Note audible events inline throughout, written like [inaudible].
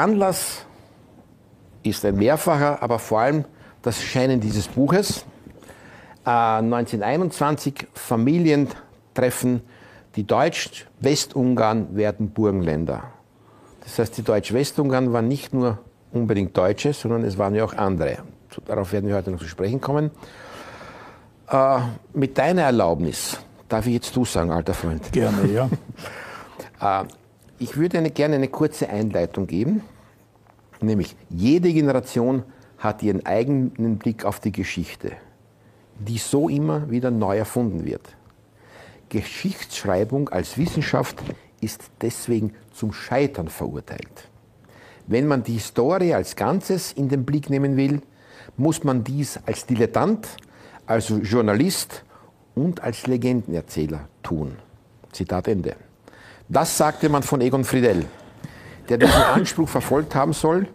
Der Anlass ist ein mehrfacher, aber vor allem das Scheinen dieses Buches. Äh, 1921 Familientreffen, die Deutsch-Westungarn werden Burgenländer. Das heißt, die Deutsch-Westungarn waren nicht nur unbedingt Deutsche, sondern es waren ja auch andere. Darauf werden wir heute noch zu sprechen kommen. Äh, mit deiner Erlaubnis, darf ich jetzt du sagen, alter Freund? Gerne, ja. [laughs] äh, ich würde eine, gerne eine kurze Einleitung geben, nämlich jede Generation hat ihren eigenen Blick auf die Geschichte, die so immer wieder neu erfunden wird. Geschichtsschreibung als Wissenschaft ist deswegen zum Scheitern verurteilt. Wenn man die Historie als Ganzes in den Blick nehmen will, muss man dies als Dilettant, als Journalist und als Legendenerzähler tun. Zitat Ende. Das sagte man von Egon Friedel, der diesen [coughs] Anspruch verfolgt haben soll,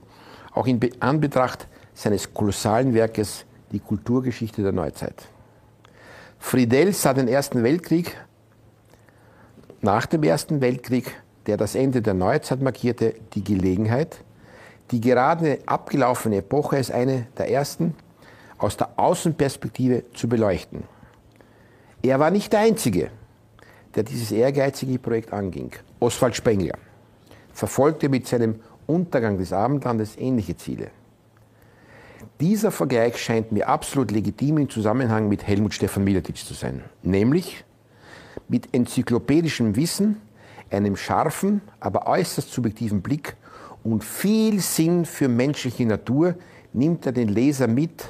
auch in Anbetracht seines kolossalen Werkes Die Kulturgeschichte der Neuzeit. Friedel sah den Ersten Weltkrieg nach dem Ersten Weltkrieg, der das Ende der Neuzeit markierte, die Gelegenheit, die gerade abgelaufene Epoche als eine der ersten aus der Außenperspektive zu beleuchten. Er war nicht der Einzige, der dieses ehrgeizige Projekt anging. Oswald Spengler verfolgte mit seinem Untergang des Abendlandes ähnliche Ziele. Dieser Vergleich scheint mir absolut legitim im Zusammenhang mit Helmut Stefan Miletitsch zu sein, nämlich mit enzyklopädischem Wissen, einem scharfen, aber äußerst subjektiven Blick und viel Sinn für menschliche Natur nimmt er den Leser mit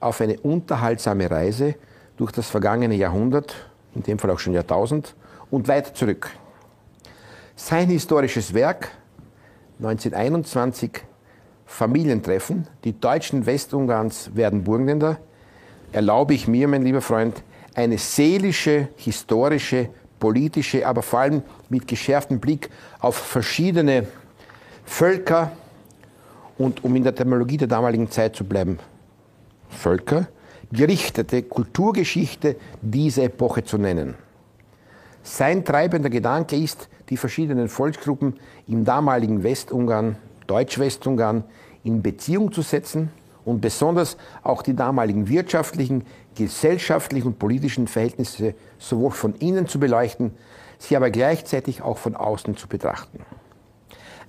auf eine unterhaltsame Reise durch das vergangene Jahrhundert, in dem Fall auch schon Jahrtausend, und weiter zurück. Sein historisches Werk 1921 Familientreffen, die Deutschen Westungarns werden Burgenländer, erlaube ich mir, mein lieber Freund, eine seelische, historische, politische, aber vor allem mit geschärftem Blick auf verschiedene Völker und, um in der Terminologie der damaligen Zeit zu bleiben, Völker, gerichtete Kulturgeschichte dieser Epoche zu nennen. Sein treibender Gedanke ist, die verschiedenen Volksgruppen im damaligen Westungarn, Deutsch-Westungarn, in Beziehung zu setzen und besonders auch die damaligen wirtschaftlichen, gesellschaftlichen und politischen Verhältnisse sowohl von innen zu beleuchten, sie aber gleichzeitig auch von außen zu betrachten.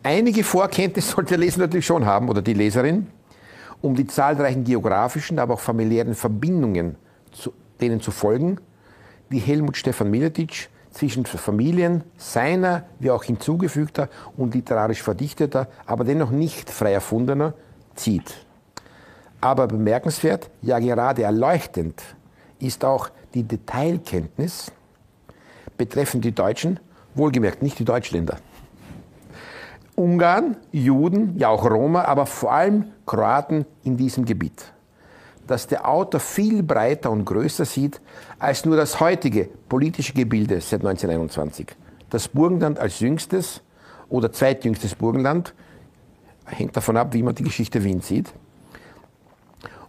Einige Vorkenntnisse [laughs] sollte der Leser natürlich schon haben oder die Leserin, um die zahlreichen geografischen, aber auch familiären Verbindungen, zu, denen zu folgen, die Helmut Stefan Miletitsch zwischen Familien seiner wie auch hinzugefügter und literarisch verdichteter, aber dennoch nicht frei erfundener zieht. Aber bemerkenswert, ja gerade erleuchtend, ist auch die Detailkenntnis betreffend die Deutschen, wohlgemerkt nicht die Deutschländer. Ungarn, Juden, ja auch Roma, aber vor allem Kroaten in diesem Gebiet. Dass der Autor viel breiter und größer sieht als nur das heutige politische Gebilde seit 1921. Das Burgenland als jüngstes oder zweitjüngstes Burgenland hängt davon ab, wie man die Geschichte Wiens sieht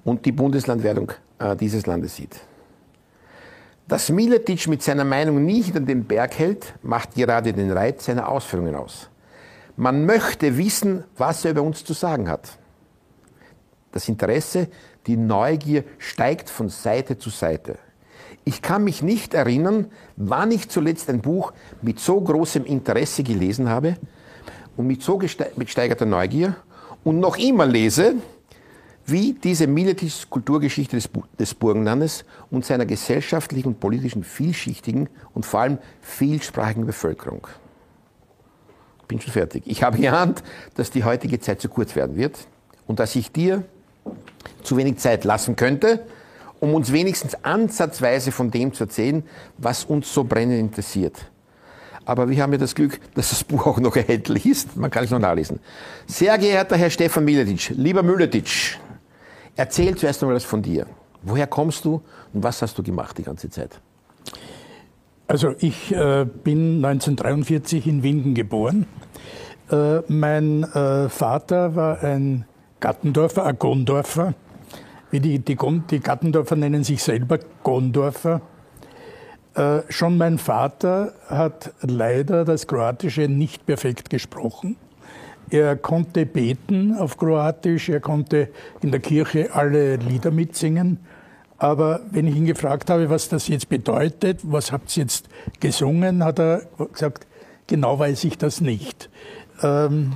und die Bundeslandwerdung äh, dieses Landes sieht. Dass Miletic mit seiner Meinung nicht an den Berg hält, macht gerade den Reiz seiner Ausführungen aus. Man möchte wissen, was er über uns zu sagen hat. Das Interesse, die Neugier steigt von Seite zu Seite. Ich kann mich nicht erinnern, wann ich zuletzt ein Buch mit so großem Interesse gelesen habe und mit so gesteigerter Neugier und noch immer lese, wie diese militärische Kulturgeschichte des, des Burgenlandes und seiner gesellschaftlichen und politischen vielschichtigen und vor allem vielsprachigen Bevölkerung bin schon fertig. Ich habe geahnt, dass die heutige Zeit zu kurz werden wird und dass ich dir zu wenig Zeit lassen könnte, um uns wenigstens ansatzweise von dem zu erzählen, was uns so brennend interessiert. Aber wir haben ja das Glück, dass das Buch auch noch erhältlich ist. Man kann es noch nachlesen. Sehr geehrter Herr Stefan Miletic, lieber Miletic, erzähl zuerst einmal was von dir. Woher kommst du und was hast du gemacht die ganze Zeit? Also ich äh, bin 1943 in Winden geboren. Äh, mein äh, Vater war ein Gattendorfer, ein Gondorfer. Wie die, die, die Gattendorfer nennen sich selber Gondorfer. Äh, schon mein Vater hat leider das Kroatische nicht perfekt gesprochen. Er konnte beten auf Kroatisch, er konnte in der Kirche alle Lieder mitsingen. Aber wenn ich ihn gefragt habe, was das jetzt bedeutet, was habt ihr jetzt gesungen, hat er gesagt, genau weiß ich das nicht. Ähm,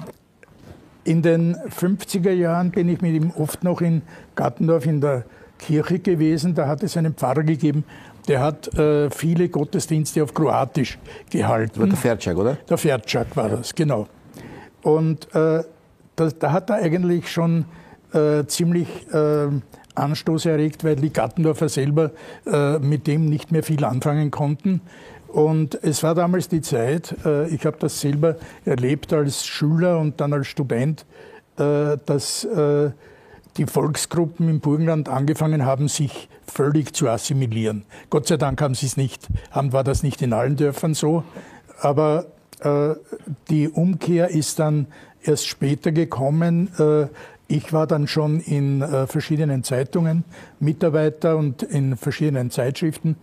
in den 50er Jahren bin ich mit ihm oft noch in Gattendorf in der Kirche gewesen. Da hat es einen Pfarrer gegeben, der hat äh, viele Gottesdienste auf Kroatisch gehalten. Der Fercak, oder? Der Fercak war das, genau. Und äh, da, da, hat er eigentlich schon äh, ziemlich äh, Anstoß erregt, weil die Gattendorfer selber äh, mit dem nicht mehr viel anfangen konnten. Und es war damals die Zeit, äh, ich habe das selber erlebt als Schüler und dann als Student, äh, dass die Volksgruppen im Burgenland angefangen haben, sich völlig zu assimilieren. Gott sei Dank haben sie es nicht, war das nicht in allen Dörfern so, aber die Umkehr ist dann erst später gekommen. Äh, ich war dann schon in äh, verschiedenen Zeitungen Mitarbeiter und in verschiedenen Zeitschriften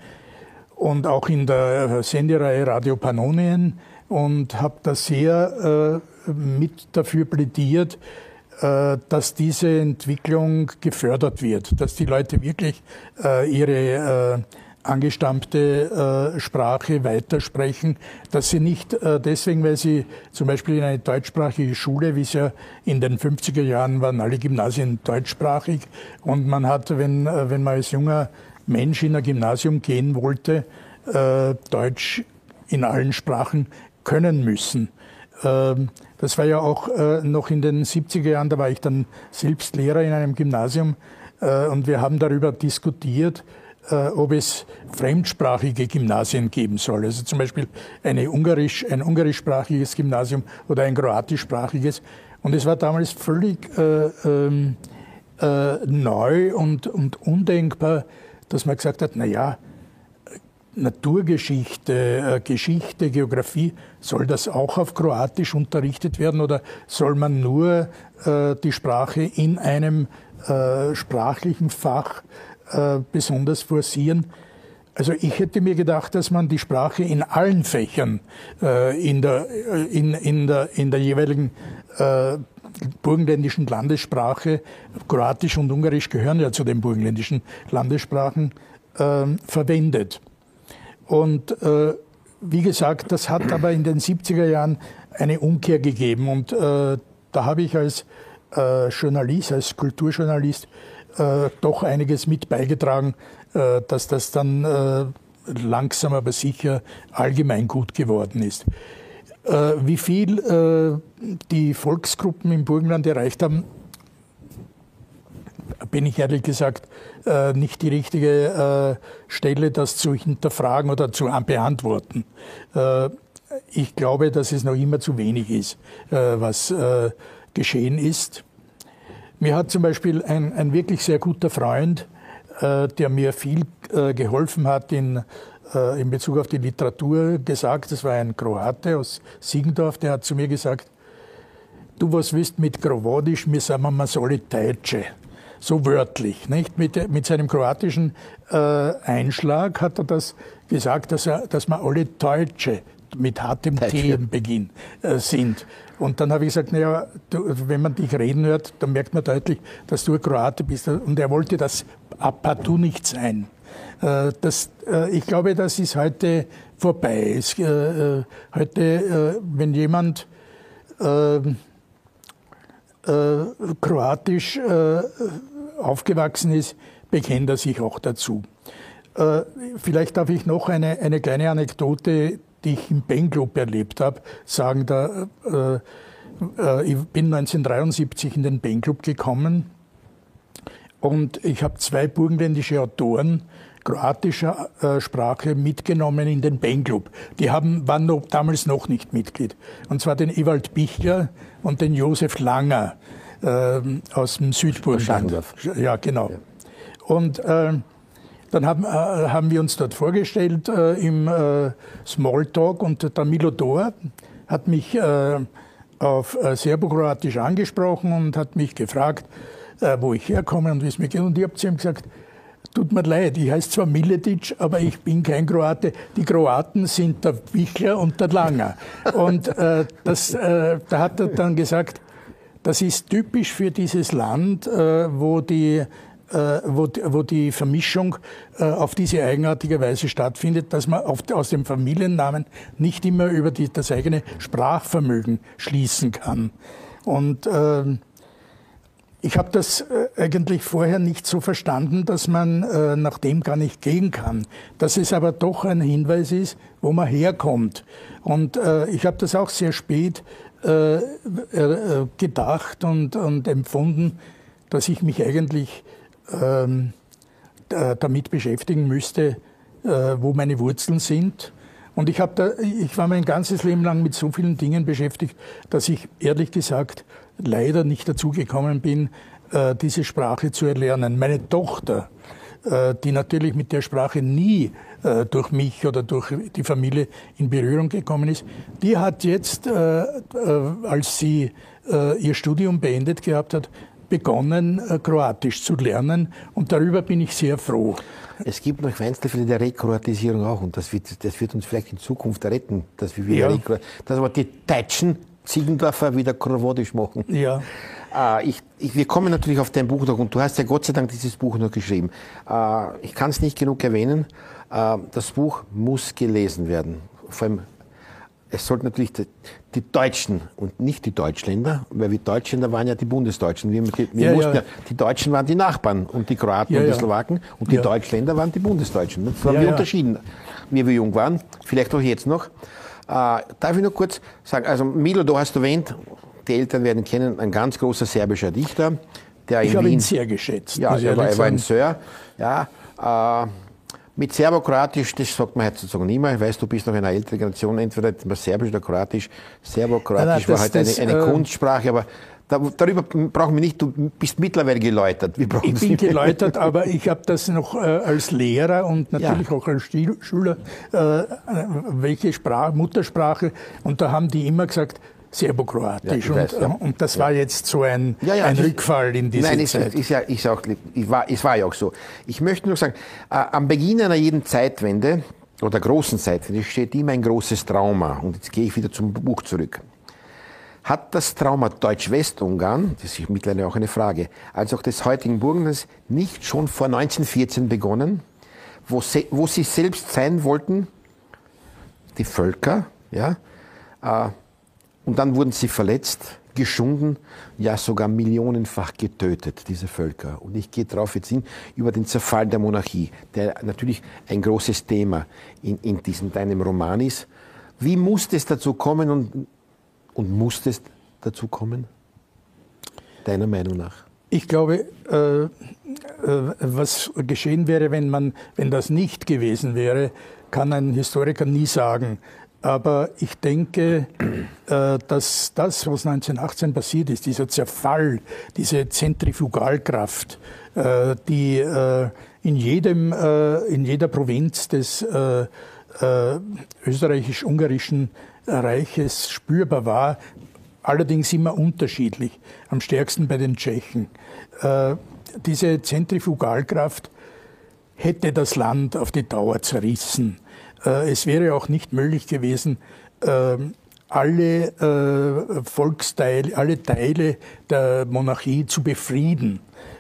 und auch in der Sendereihe Radio Pannonien und habe da sehr äh, mit dafür plädiert, äh, dass diese Entwicklung gefördert wird, dass die Leute wirklich äh, ihre äh, angestammte äh, Sprache weitersprechen, dass sie nicht äh, deswegen, weil sie zum Beispiel in eine deutschsprachige Schule, wie es ja in den 50er Jahren waren alle Gymnasien deutschsprachig und man hat, wenn, äh, wenn man als junger Mensch in ein Gymnasium gehen wollte, äh, Deutsch in allen Sprachen können müssen. Ähm, das war ja auch äh, noch in den 70er Jahren, da war ich dann selbst Lehrer in einem Gymnasium äh, und wir haben darüber diskutiert, ob es fremdsprachige Gymnasien geben soll. Also zum Beispiel eine Ungarisch, ein ungarischsprachiges Gymnasium oder ein kroatischsprachiges. Und es war damals völlig äh, ähm, äh, neu und, und undenkbar, dass man gesagt hat, na ja, Naturgeschichte, äh, Geschichte, Geografie, soll das auch auf Kroatisch unterrichtet werden oder soll man nur äh, die Sprache in einem äh, sprachlichen Fach äh, besonders forcieren. Also ich hätte mir gedacht, dass man die Sprache in allen Fächern äh, in, der, äh, in, in, der, in der jeweiligen äh, burgenländischen Landessprache, Kroatisch und Ungarisch gehören ja zu den burgenländischen Landessprachen, äh, verwendet. Und äh, wie gesagt, das hat aber in den 70er Jahren eine Umkehr gegeben. Und da habe ich als Journalist, als Kulturjournalist äh, doch einiges mit beigetragen, äh, dass das dann äh, langsam aber sicher allgemein gut geworden ist. Äh, wie viel äh, die Volksgruppen im Burgenland erreicht haben, bin ich ehrlich gesagt nicht die richtige Stelle, das zu hinterfragen oder zu beantworten. Ich glaube, dass es noch immer zu wenig ist, was geschehen ist. Mir hat zum Beispiel ein, ein wirklich sehr guter Freund, äh, der mir viel äh, geholfen hat in, äh, in Bezug auf die Literatur, gesagt, das war ein Kroate aus Siegendorf, der hat zu mir gesagt, du was willst mit Krovodisch, mir sagen wir mal alle Deutsche. So wörtlich, nicht? Mit, mit seinem kroatischen äh, Einschlag hat er das gesagt, dass, er, dass wir alle Deutsche mit hartem T im Beginn äh, sind. Und dann habe ich gesagt, naja, du, wenn man dich reden hört, dann merkt man deutlich, dass du ein Kroate bist. Und er wollte das partout nicht sein. Äh, das, äh, ich glaube, das ist heute vorbei. Es, äh, heute, wenn jemand kroatisch aufgewachsen ist, bekennt er sich auch dazu. Vielleicht darf ich noch eine, eine kleine Anekdote die ich im Ben Club erlebt habe, sagen, da, äh, äh, ich bin 1973 in den Ben Club gekommen und ich habe zwei burgenländische Autoren kroatischer äh, Sprache mitgenommen in den Ben Club. Die haben, waren noch, damals noch nicht Mitglied. Und zwar den Ewald Bichler und den Josef Langer äh, aus dem Südburgenland. Ja, genau. Ja. Und äh, dann haben, äh, haben wir uns dort vorgestellt äh, im äh, Smalltalk und der Milo Dor hat mich äh, auf äh, Serbokroatisch angesprochen und hat mich gefragt, äh, wo ich herkomme und wie es mir geht. Und ich habe zu ihm gesagt, tut mir leid, ich heiße zwar Miletic, aber ich bin kein Kroate. Die Kroaten sind der Wichler und der Langer. [laughs] Und das, da hat er dann gesagt, Das ist typisch für dieses Land, wo die wo, wo die Vermischung äh, auf diese eigenartige Weise stattfindet, dass man auf, aus dem Familiennamen nicht immer über die, das eigene Sprachvermögen schließen kann. Und äh, ich habe das äh, eigentlich vorher nicht so verstanden, dass man äh, nach dem gar nicht gehen kann. Dass es aber doch ein Hinweis ist, wo man herkommt. Und äh, ich habe das auch sehr spät äh, äh, gedacht und, und empfunden, dass ich mich eigentlich ähm, damit beschäftigen müsste, äh, wo meine Wurzeln sind. Und ich, da, ich war mein ganzes Leben lang mit so vielen Dingen beschäftigt, dass ich ehrlich gesagt leider nicht dazu gekommen bin, äh, diese Sprache zu erlernen. Meine Tochter, äh, die natürlich mit der Sprache nie durch mich oder durch die Familie in Berührung gekommen ist, die hat jetzt, als sie ihr Studium beendet gehabt hat, begonnen, äh, Kroatisch zu lernen und darüber bin ich sehr froh. Es gibt noch Feinstefälle der Rekroatisierung auch und das wird, das wird uns vielleicht in Zukunft retten, dass wir wieder ja. dass aber die Deutschen Ziegendorfer wieder Krawodisch machen. Ja. Äh, ich, ich, wir kommen natürlich auf dein Buch noch und du hast ja Gott sei Dank dieses Buch noch geschrieben. Äh, ich kann es nicht genug erwähnen. Äh, das Buch muss gelesen werden. Vor allem es sollten natürlich die, die, Deutschen und nicht die Deutschländer, weil wir Deutschländer waren ja die Bundesdeutschen. Wir, wir ja, mussten ja. ja. die Deutschen waren die Nachbarn und die Kroaten ja, und die Slowaken und die Deutschländer waren die Bundesdeutschen. Das haben wir unterschieden, wie wir jung waren, vielleicht auch jetzt noch. Äh, darf ich noch kurz sagen, also Milo, du hast erwähnt, die Eltern werden kennen, ein ganz großer serbischer Dichter, der ich in habe Wien, ihn sehr geschätzt. Ja, er war, er war ein Sir. Ja, äh, mit Serbokroatisch, das sagt man heutzutage nicht mehr. Ich weiß, du bist noch eine ältere Generation, entweder Serbisch oder Kroatisch. Serbokroatisch war halt eine, eine äh, Kunstsprache, aber da, darüber brauchen wir nicht, du bist mittlerweile geläutert. ich bin geläutert, aber ich habe das noch äh, als Lehrer und natürlich ja. auch als Schüler, äh, welche Sprache, Muttersprache, und da haben die immer gesagt, Serbokroatisch. Ja, und, ja. und, das war jetzt so ein, ein Rückfall in diese Nein, Zeit. Nein, ist ja, ist auch, ich war, es war ja auch so. Ich möchte nur sagen, äh, am Beginn einer jeden Zeitwende oder großen Zeitwende steht immer ein großes Trauma. Und jetzt gehe ich wieder zum Buch zurück. Hat das Trauma Deutsch-Westungarn, das ist mittlerweile auch eine Frage, als auch des heutigen Burgenlands nicht schon vor 1914 begonnen, wo, se, wo sie selbst sein wollten, die Völker, ja, äh, und dann wurden sie verletzt, geschunden, ja sogar millionenfach getötet, diese Völker. Und ich gehe darauf jetzt hin, über den Zerfall der Monarchie, der natürlich ein großes Thema in, in diesem deinem Roman ist. Wie musste es dazu kommen und, und musste es dazu kommen? Deiner Meinung nach? Ich glaube, äh, äh, was geschehen wäre, wenn, man, wenn das nicht gewesen wäre, kann ein Historiker nie sagen. Aber ich denke, äh, dass das, was 1918 passiert ist, dieser Zerfall, diese Zentrifugalkraft, äh, die äh, in, jedem, in jeder Provinz des österreichisch-ungarischen Reiches spürbar war, allerdings immer unterschiedlich, am stärksten bei den Tschechen. Diese Zentrifugalkraft hätte das Land auf die Dauer zerrissen. Äh, es wäre auch nicht möglich gewesen, ähm, alle äh, Volksteile, alle Teile der Monarchie zu befrieden.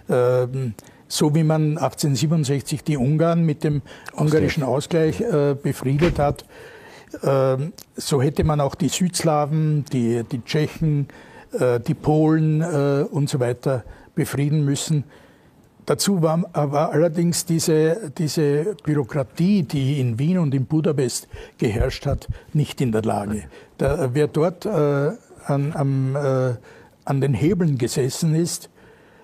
Ähm, so wie man 1867 die Ungarn mit dem ungarischen Ausgleich äh, befriedet hat, ähm, so hätte man auch die Südslawen, die, die Tschechen, die Polen und so weiter befrieden müssen. Dazu war, war allerdings diese, diese Bürokratie, die in Wien und in Budapest geherrscht hat, nicht in der Lage. Da, wer dort äh, an, am, äh, an den Hebeln gesessen ist,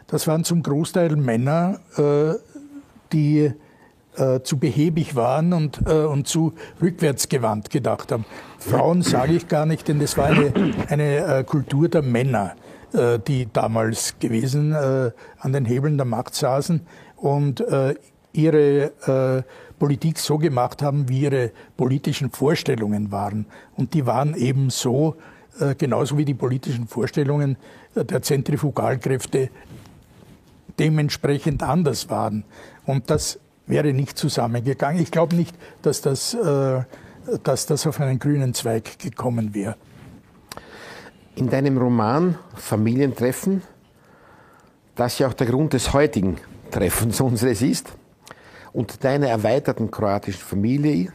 das waren zum Großteil Männer, äh, die äh, zu behäbig waren und, äh, und zu rückwärtsgewandt gedacht haben. Frauen sage ich gar nicht, denn das war eine, eine äh, Kultur der Männer. Äh, die damals gewesen äh, an den Hebeln der Macht saßen und äh, ihre Politik so gemacht haben, wie ihre politischen Vorstellungen waren. Und die waren eben so, genauso wie die politischen Vorstellungen der Zentrifugalkräfte dementsprechend anders waren. Und das wäre nicht zusammengegangen. Ich glaube nicht, dass das, dass das auf einen grünen Zweig gekommen wäre. In deinem Roman Familientreffen, das ja auch der Grund des heutigen Treffens unseres ist, und deiner erweiterten kroatischen Familie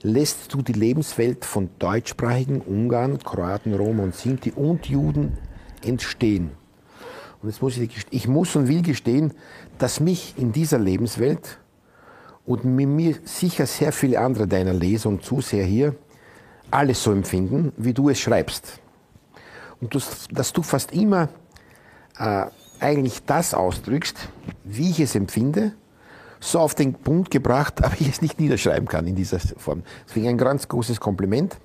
lässt du die Lebenswelt von deutschsprachigen Ungarn, Kroaten, Roma und Sinti und Juden entstehen. Und jetzt muss ich, ich muss und will gestehen, dass mich in dieser Lebenswelt und mit mir sicher sehr viele andere deiner Leser und Zuseher hier alles so empfinden, wie du es schreibst. Und dass, dass du fast immer äh, eigentlich das ausdrückst, wie ich es empfinde, so auf den Punkt gebracht, [laughs] aber ich es nicht niederschreiben kann in dieser Form. Deswegen ein ganz großes Kompliment.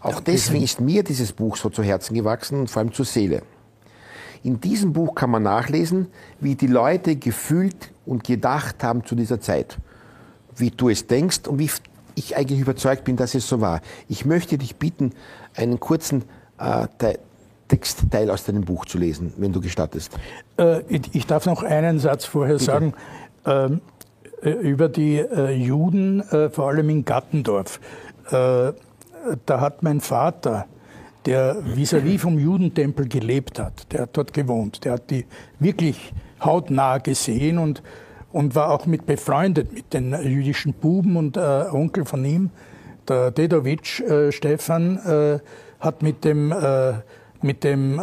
Auch deswegen ist mir dieses Buch so zu Herzen gewachsen und vor allem zur Seele. In diesem Buch kann man nachlesen, wie die Leute gefühlt und gedacht haben zu dieser Zeit. Wie du es denkst und wie ich eigentlich überzeugt bin, dass es so war. Ich möchte dich bitten, einen kurzen äh, Textteil aus deinem Buch zu lesen, wenn du gestattest. Äh, ich darf noch einen Satz vorher Bitte. sagen. Ähm, äh, über die äh, Juden, äh, vor allem in Gattendorf. Äh, da hat mein Vater, der vis-à-vis -vis vom Judentempel gelebt hat, der hat dort gewohnt, der hat die wirklich hautnah gesehen und, und war auch mit befreundet mit den jüdischen Buben und Onkel von ihm, der Dedovic äh, Stefan, hat mit dem, mit dem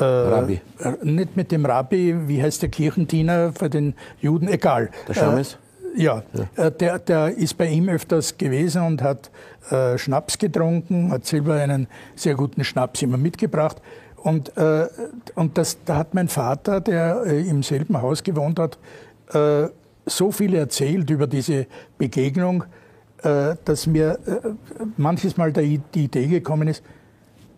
äh, Rabbi. Äh, nicht mit dem Rabbi, wie heißt der Kirchendiener für den Juden, egal. Der Schames? Äh, ja, ja. Äh, der, der ist bei ihm öfters gewesen und hat äh, Schnaps getrunken, hat selber einen sehr guten Schnaps immer mitgebracht. Und, äh, und das, da hat mein Vater, der im selben Haus gewohnt hat, so viel erzählt über diese Begegnung, dass mir manches Mal die Idee gekommen ist,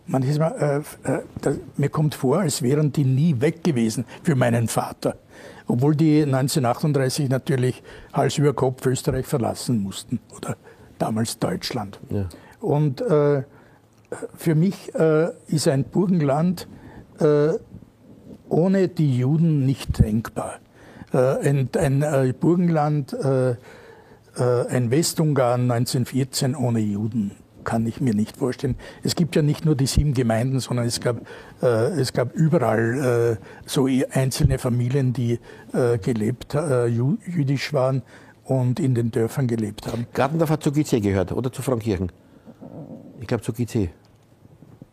manches Mal, äh, äh, mir kommt vor, als wären die nie weg gewesen für meinen Vater. Obwohl die 1938 natürlich Hals über Kopf Österreich verlassen mussten oder damals Deutschland. Ja. Und äh, für mich äh, ist ein Burgenland äh, ohne die Juden nicht denkbar. Äh, ein, ein Burgenland, ein Westungarn 1914 ohne Juden kann ich mir nicht vorstellen. Es gibt ja nicht nur die sieben Gemeinden, sondern es gab, äh, es gab überall äh, so einzelne Familien, die äh, gelebt, äh, jüdisch waren und in den Dörfern gelebt haben. Gartendorf hat zu GC gehört oder zu Frankirchen? Ich glaube zu GC.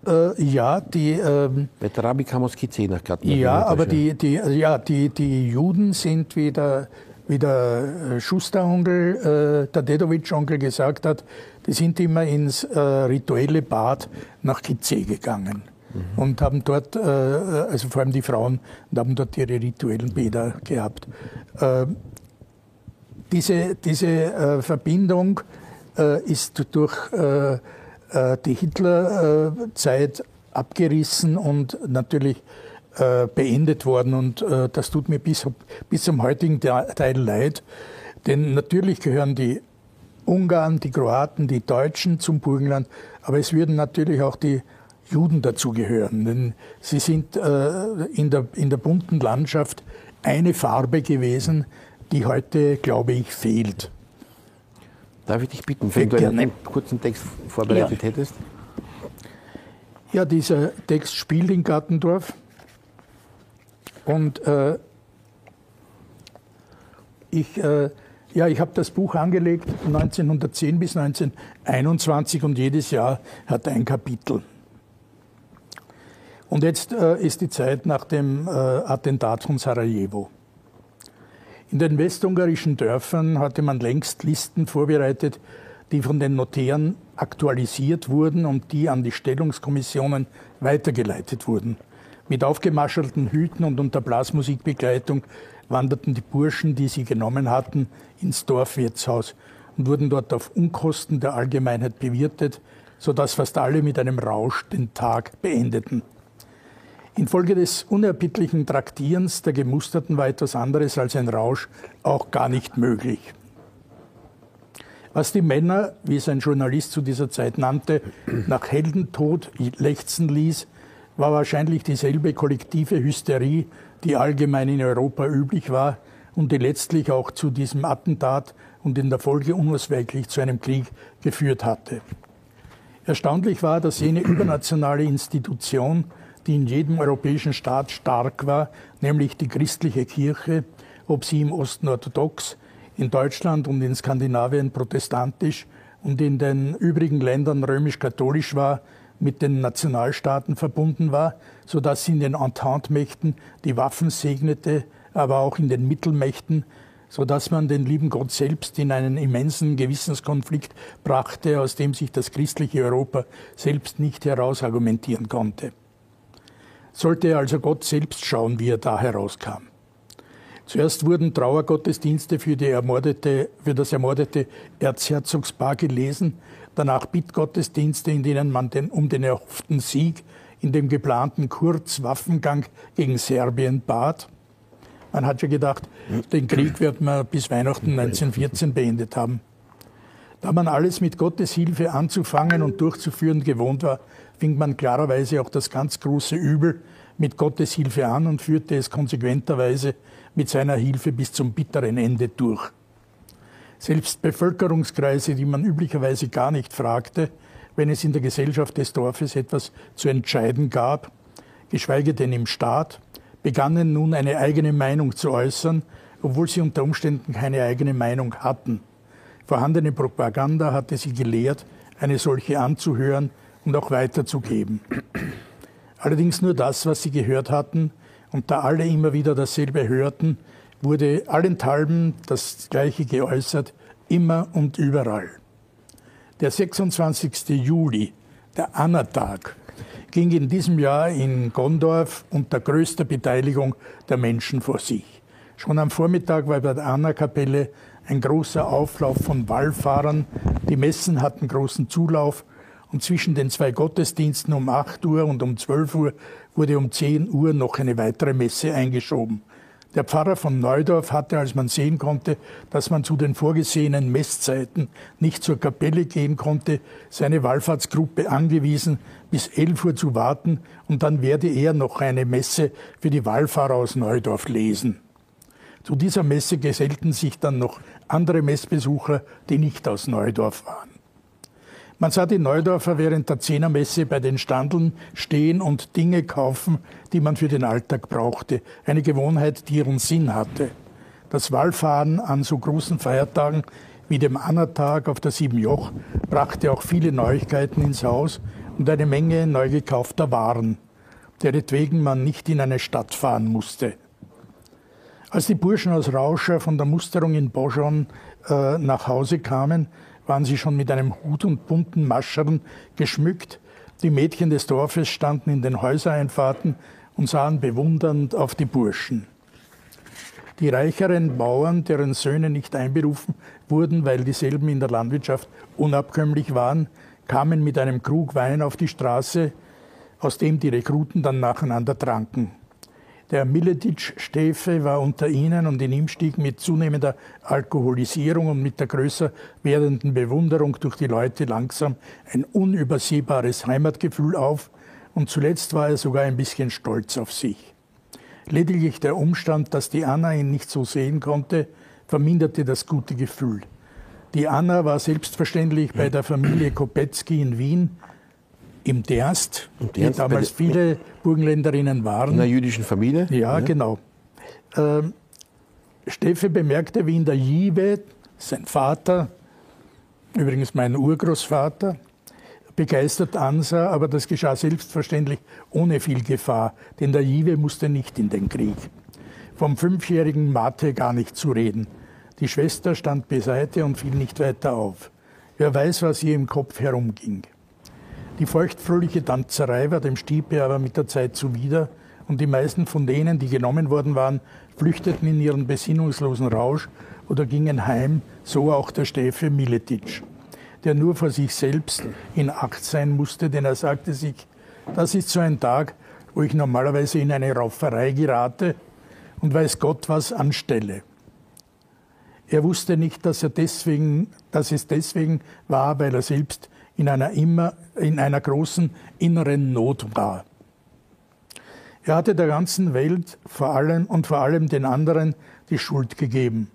Äh, ja, die. Ähm, Bei der Rabbi kam aus GC nach Gartendorf. Ja, aber die, die, ja, die, die Juden sind wieder wie der äh, Schusteronkel, äh, der Dedovic-Onkel gesagt hat, die sind immer ins äh, rituelle Bad nach Kizé gegangen mhm. und haben dort, äh, also vor allem die Frauen, und haben dort ihre rituellen Bäder gehabt. Äh, diese diese äh, Verbindung ist durch die Hitlerzeit abgerissen und natürlich äh, beendet worden und äh, das tut mir bis, bis zum heutigen Teil leid. Denn natürlich gehören die Ungarn, die Kroaten, die Deutschen zum Burgenland, aber es würden natürlich auch die Juden dazugehören, denn sie sind äh, in, der, in der bunten Landschaft eine Farbe gewesen, die heute, glaube ich, fehlt. Darf ich dich bitten, wenn du einen, einen kurzen Text vorbereitet ja. hättest? Ja, dieser Text spielt in Gartendorf. Und äh, ich, äh, ja, ich habe das Buch angelegt 1910 bis 1921 und jedes Jahr hat ein Kapitel. Und jetzt äh, ist die Zeit nach dem äh, Attentat von Sarajevo. In den westungarischen Dörfern hatte man längst Listen vorbereitet, die von den Notären aktualisiert wurden und die an die Stellungskommissionen weitergeleitet wurden. Mit aufgemaschelten Hüten und unter Blasmusikbegleitung wanderten die Burschen, die sie genommen hatten, ins Dorfwirtshaus und wurden dort auf Unkosten der Allgemeinheit bewirtet, sodass fast alle mit einem Rausch den Tag beendeten. Infolge des unerbittlichen Traktierens der Gemusterten war etwas anderes als ein Rausch auch gar nicht möglich. Was die Männer, wie es ein Journalist zu dieser Zeit nannte, nach Heldentod lechzen ließ, war wahrscheinlich dieselbe kollektive Hysterie, die allgemein in Europa üblich war und die letztlich auch zu diesem Attentat und in der Folge unausweichlich zu einem Krieg geführt hatte. Erstaunlich war, dass jene übernationale Institution, die in jedem europäischen Staat stark war, nämlich die christliche Kirche, ob sie im Osten orthodox, in Deutschland und in Skandinavien protestantisch und in den übrigen Ländern römisch-katholisch war, mit den Nationalstaaten verbunden war, so dass sie in den Entente-Mächten die Waffen segnete, aber auch in den Mittelmächten, so dass man den lieben Gott selbst in einen immensen Gewissenskonflikt brachte, aus dem sich das christliche Europa selbst nicht herausargumentieren konnte. Sollte also Gott selbst schauen, wie er da herauskam. Zuerst wurden Trauergottesdienste für, für das ermordete Erzherzogspaar gelesen, danach Bittgottesdienste, in denen man den, um den erhofften Sieg in dem geplanten Kurzwaffengang gegen Serbien bat. Man hat ja gedacht, den Krieg wird man bis Weihnachten 1914 beendet haben. Da man alles mit Gottes Hilfe anzufangen und durchzuführen gewohnt war, fing man klarerweise auch das ganz große Übel mit Gottes Hilfe an und führte es konsequenterweise mit seiner Hilfe bis zum bitteren Ende durch. Selbst Bevölkerungskreise, die man üblicherweise gar nicht fragte, wenn es in der Gesellschaft des Dorfes etwas zu entscheiden gab, geschweige denn im Staat, begannen nun eine eigene Meinung zu äußern, obwohl sie unter Umständen keine eigene Meinung hatten. Vorhandene Propaganda hatte sie gelehrt, eine solche anzuhören und auch weiterzugeben. Allerdings nur das, was sie gehört hatten, und da alle immer wieder dasselbe hörten, wurde allenthalben das Gleiche geäußert, immer und überall. Der 26. Juli, der Anna-Tag, ging in diesem Jahr in Gondorf unter größter Beteiligung der Menschen vor sich. Schon am Vormittag war bei der Anna-Kapelle ein großer Auflauf von Wallfahrern. Die Messen hatten großen Zulauf und zwischen den zwei Gottesdiensten um 8 Uhr und um 12 Uhr wurde um 10 Uhr noch eine weitere Messe eingeschoben. Der Pfarrer von Neudorf hatte, als man sehen konnte, dass man zu den vorgesehenen Messzeiten nicht zur Kapelle gehen konnte, seine Wallfahrtsgruppe angewiesen, bis 11 Uhr zu warten und dann werde er noch eine Messe für die Wallfahrer aus Neudorf lesen. Zu dieser Messe gesellten sich dann noch andere Messbesucher, die nicht aus Neudorf waren. Man sah die Neudorfer während der Zehnermesse bei den Standeln stehen und Dinge kaufen, die man für den Alltag brauchte. Eine Gewohnheit, die ihren Sinn hatte. Das Wallfahren an so großen Feiertagen wie dem Anna-Tag auf der Siebenjoch brachte auch viele Neuigkeiten ins Haus und eine Menge neu gekaufter Waren, deretwegen man nicht in eine Stadt fahren musste. Als die Burschen aus Rauscher von der Musterung in Boschon äh, nach Hause kamen, waren sie schon mit einem Hut und bunten Maschern geschmückt. Die Mädchen des Dorfes standen in den Häusereinfahrten und sahen bewundernd auf die Burschen. Die reicheren Bauern, deren Söhne nicht einberufen wurden, weil dieselben in der Landwirtschaft unabkömmlich waren, kamen mit einem Krug Wein auf die Straße, aus dem die Rekruten dann nacheinander tranken. Der Miletic-Stäfe war unter ihnen und in ihm stieg mit zunehmender Alkoholisierung und mit der größer werdenden Bewunderung durch die Leute langsam ein unübersehbares Heimatgefühl auf und zuletzt war er sogar ein bisschen stolz auf sich. Lediglich der Umstand, dass die Anna ihn nicht so sehen konnte, verminderte das gute Gefühl. Die Anna war selbstverständlich bei der Familie Kopetzky in Wien im Derst, die damals viele Burgenländerinnen waren. In einer jüdischen Familie? Ja, ja. genau. Ähm, Steffe bemerkte, wie in der Jive sein Vater, übrigens mein Urgroßvater, begeistert ansah, aber das geschah selbstverständlich ohne viel Gefahr, denn der Jive musste nicht in den Krieg. Vom fünfjährigen Mate gar nicht zu reden. Die Schwester stand beiseite und fiel nicht weiter auf. Wer weiß, was ihr im Kopf herumging. Die feuchtfröhliche Tanzerei war dem Stipe aber mit der Zeit zuwider und die meisten von denen, die genommen worden waren, flüchteten in ihren besinnungslosen Rausch oder gingen heim, so auch der Stefe Miletic, der nur vor sich selbst in Acht sein musste, denn er sagte sich, das ist so ein Tag, wo ich normalerweise in eine Rauferei gerate und weiß Gott was anstelle. Er wusste nicht, dass, er deswegen, dass es deswegen war, weil er selbst in einer, immer, in einer großen inneren Not war. Er hatte der ganzen Welt vor allem und vor allem den anderen die Schuld gegeben.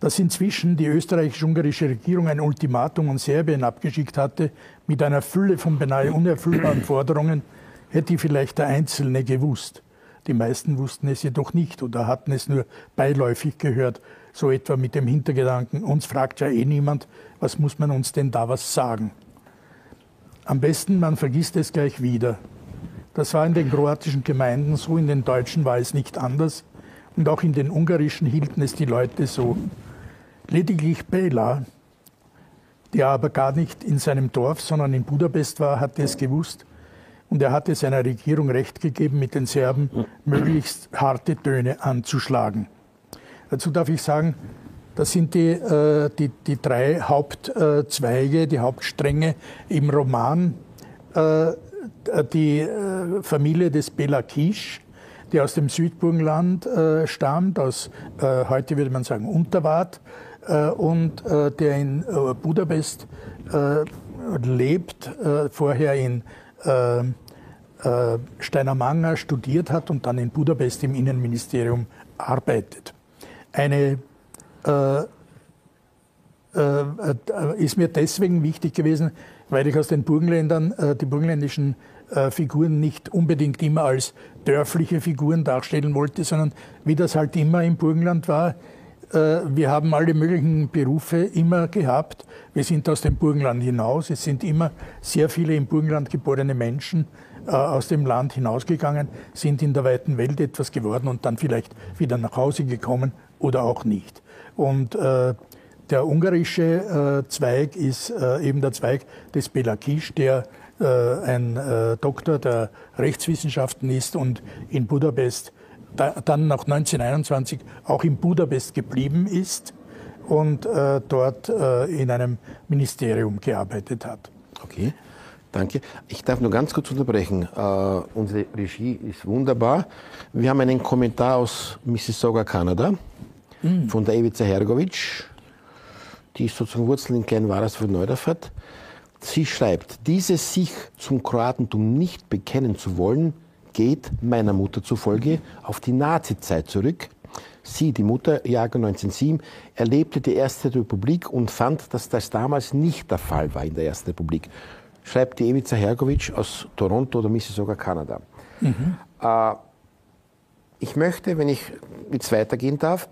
dass inzwischen die österreichisch-ungarische Regierung ein Ultimatum an Serbien abgeschickt hatte mit einer Fülle von beinahe unerfüllbaren [clears throat] Forderungen, hätte vielleicht der Einzelne gewusst. Die meisten wussten es jedoch nicht oder hatten es nur beiläufig gehört, so etwa mit dem Hintergedanken, uns fragt ja eh niemand, was muss man uns denn da was sagen? Am besten, man vergisst es gleich wieder. Das war in den kroatischen Gemeinden so, in den deutschen war es nicht anders und auch in den ungarischen hielten es die Leute so. Lediglich Bela, der aber gar nicht in seinem Dorf, sondern in Budapest war, hatte es gewusst und er hatte seiner Regierung Recht gegeben, mit den Serben möglichst harte Töne anzuschlagen. Dazu darf ich sagen, das sind die, äh, die, die drei Hauptzweige, die Hauptstränge im Roman. Äh, die äh, Familie des Bela Kisch, die aus dem Südburgenland stammt, aus, heute würde man sagen, Unterwart, und der in Budapest lebt, vorher in Steinermanger studiert hat und dann in Budapest im Innenministerium arbeitet. Eine ist mir deswegen wichtig gewesen, weil ich aus den Burgenländern die burgenländischen Figuren nicht unbedingt immer als dörfliche Figuren darstellen wollte, sondern wie das halt immer im Burgenland war, äh, wir haben alle möglichen Berufe immer gehabt. Wir sind aus dem Burgenland hinaus. Es sind immer sehr viele im Burgenland geborene Menschen äh, aus dem Land hinausgegangen, sind in der weiten Welt etwas geworden und dann vielleicht wieder nach Hause gekommen oder auch nicht. Und äh, der ungarische äh, Zweig ist äh, eben der Zweig des Belakisch, der äh, ein Doktor der Rechtswissenschaften ist und in Budapest dann nach 1921 auch in Budapest geblieben ist und äh, dort äh, in einem Ministerium gearbeitet hat. Okay, danke. Ich darf nur ganz kurz unterbrechen. Äh, unsere Regie ist wunderbar. Wir haben einen Kommentar aus Mississauga, Kanada, mhm. von der Evica Hergovic. Die ist sozusagen Wurzeln in Kleinwaras Neudorfert. Sie schreibt, dieses sich zum Kroatentum nicht bekennen zu wollen, geht meiner Mutter zufolge auf die Nazizeit zurück. Sie, die Mutter, Jahrgang 1907, erlebte die Erste Republik und fand, dass das damals nicht der Fall war in der Ersten Republik. Schreibt die Evica Hergovic aus Toronto oder Mississauga, Kanada. Mhm. Äh, ich möchte, wenn ich jetzt weitergehen darf,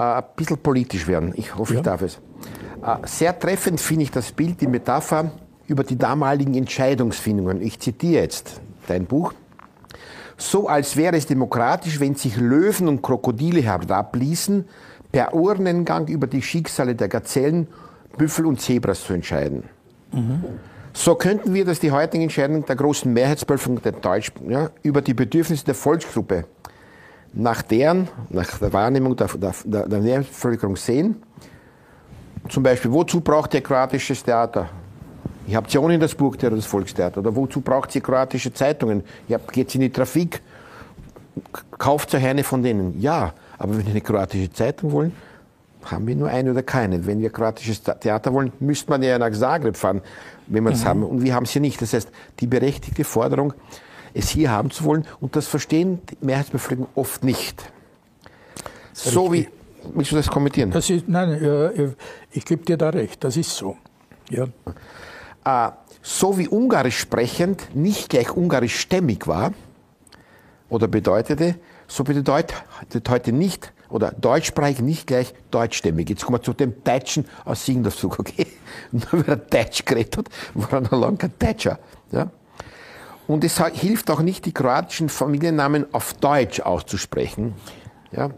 ein bisschen politisch werden. Ich hoffe, ja. ich darf es. Äh, sehr treffend finde ich das Bild, die Metapher über die damaligen Entscheidungsfindungen. Ich zitiere jetzt dein Buch so als wäre es demokratisch, wenn sich Löwen und Krokodile herabließen, per Urnengang über die Schicksale der Gazellen, Büffel und Zebras zu entscheiden. Mhm. So könnten wir das die heutigen Entscheidungen der großen Mehrheitsbevölkerung der Deutsch ja, über die Bedürfnisse der Volksgruppe nach deren, nach der Wahrnehmung der, der, der Mehrheitsbevölkerung sehen. Zum Beispiel, wozu braucht ihr kroatisches Theater? Ich habt ihr ohne das Burgtheater, das Volkstheater. Oder wozu braucht ihr kroatische Zeitungen? Ihr geht in die Trafik, kauft euch eine von denen. Ja, aber wenn wir eine kroatische Zeitung wollen, haben wir nur eine oder keine. Wenn wir kroatisches Theater wollen, müsste man ja nach Zagreb fahren, wenn wir es mhm. haben. Und wir haben es hier nicht. Das heißt, die berechtigte Forderung, es hier haben zu wollen, und das verstehen die Mehrheitsbevölkerung oft nicht. So wie, willst du das kommentieren? Das ist, nein, ich gebe dir da recht, das ist so. Ja äh, so wie Ungarisch sprechend nicht gleich ungarischstämmig war oder bedeutete, so bedeutet heute nicht oder deutschsprachig nicht gleich deutschstämmig. Jetzt kommen wir zu dem Deutschen aus Siegendorfzug, okay? [laughs] Nur weil er Deutsch geredet hat, war er noch lange kein Deutscher. Ja? Und es hilft auch nicht, die kroatischen Familiennamen auf Deutsch auszusprechen. Ja?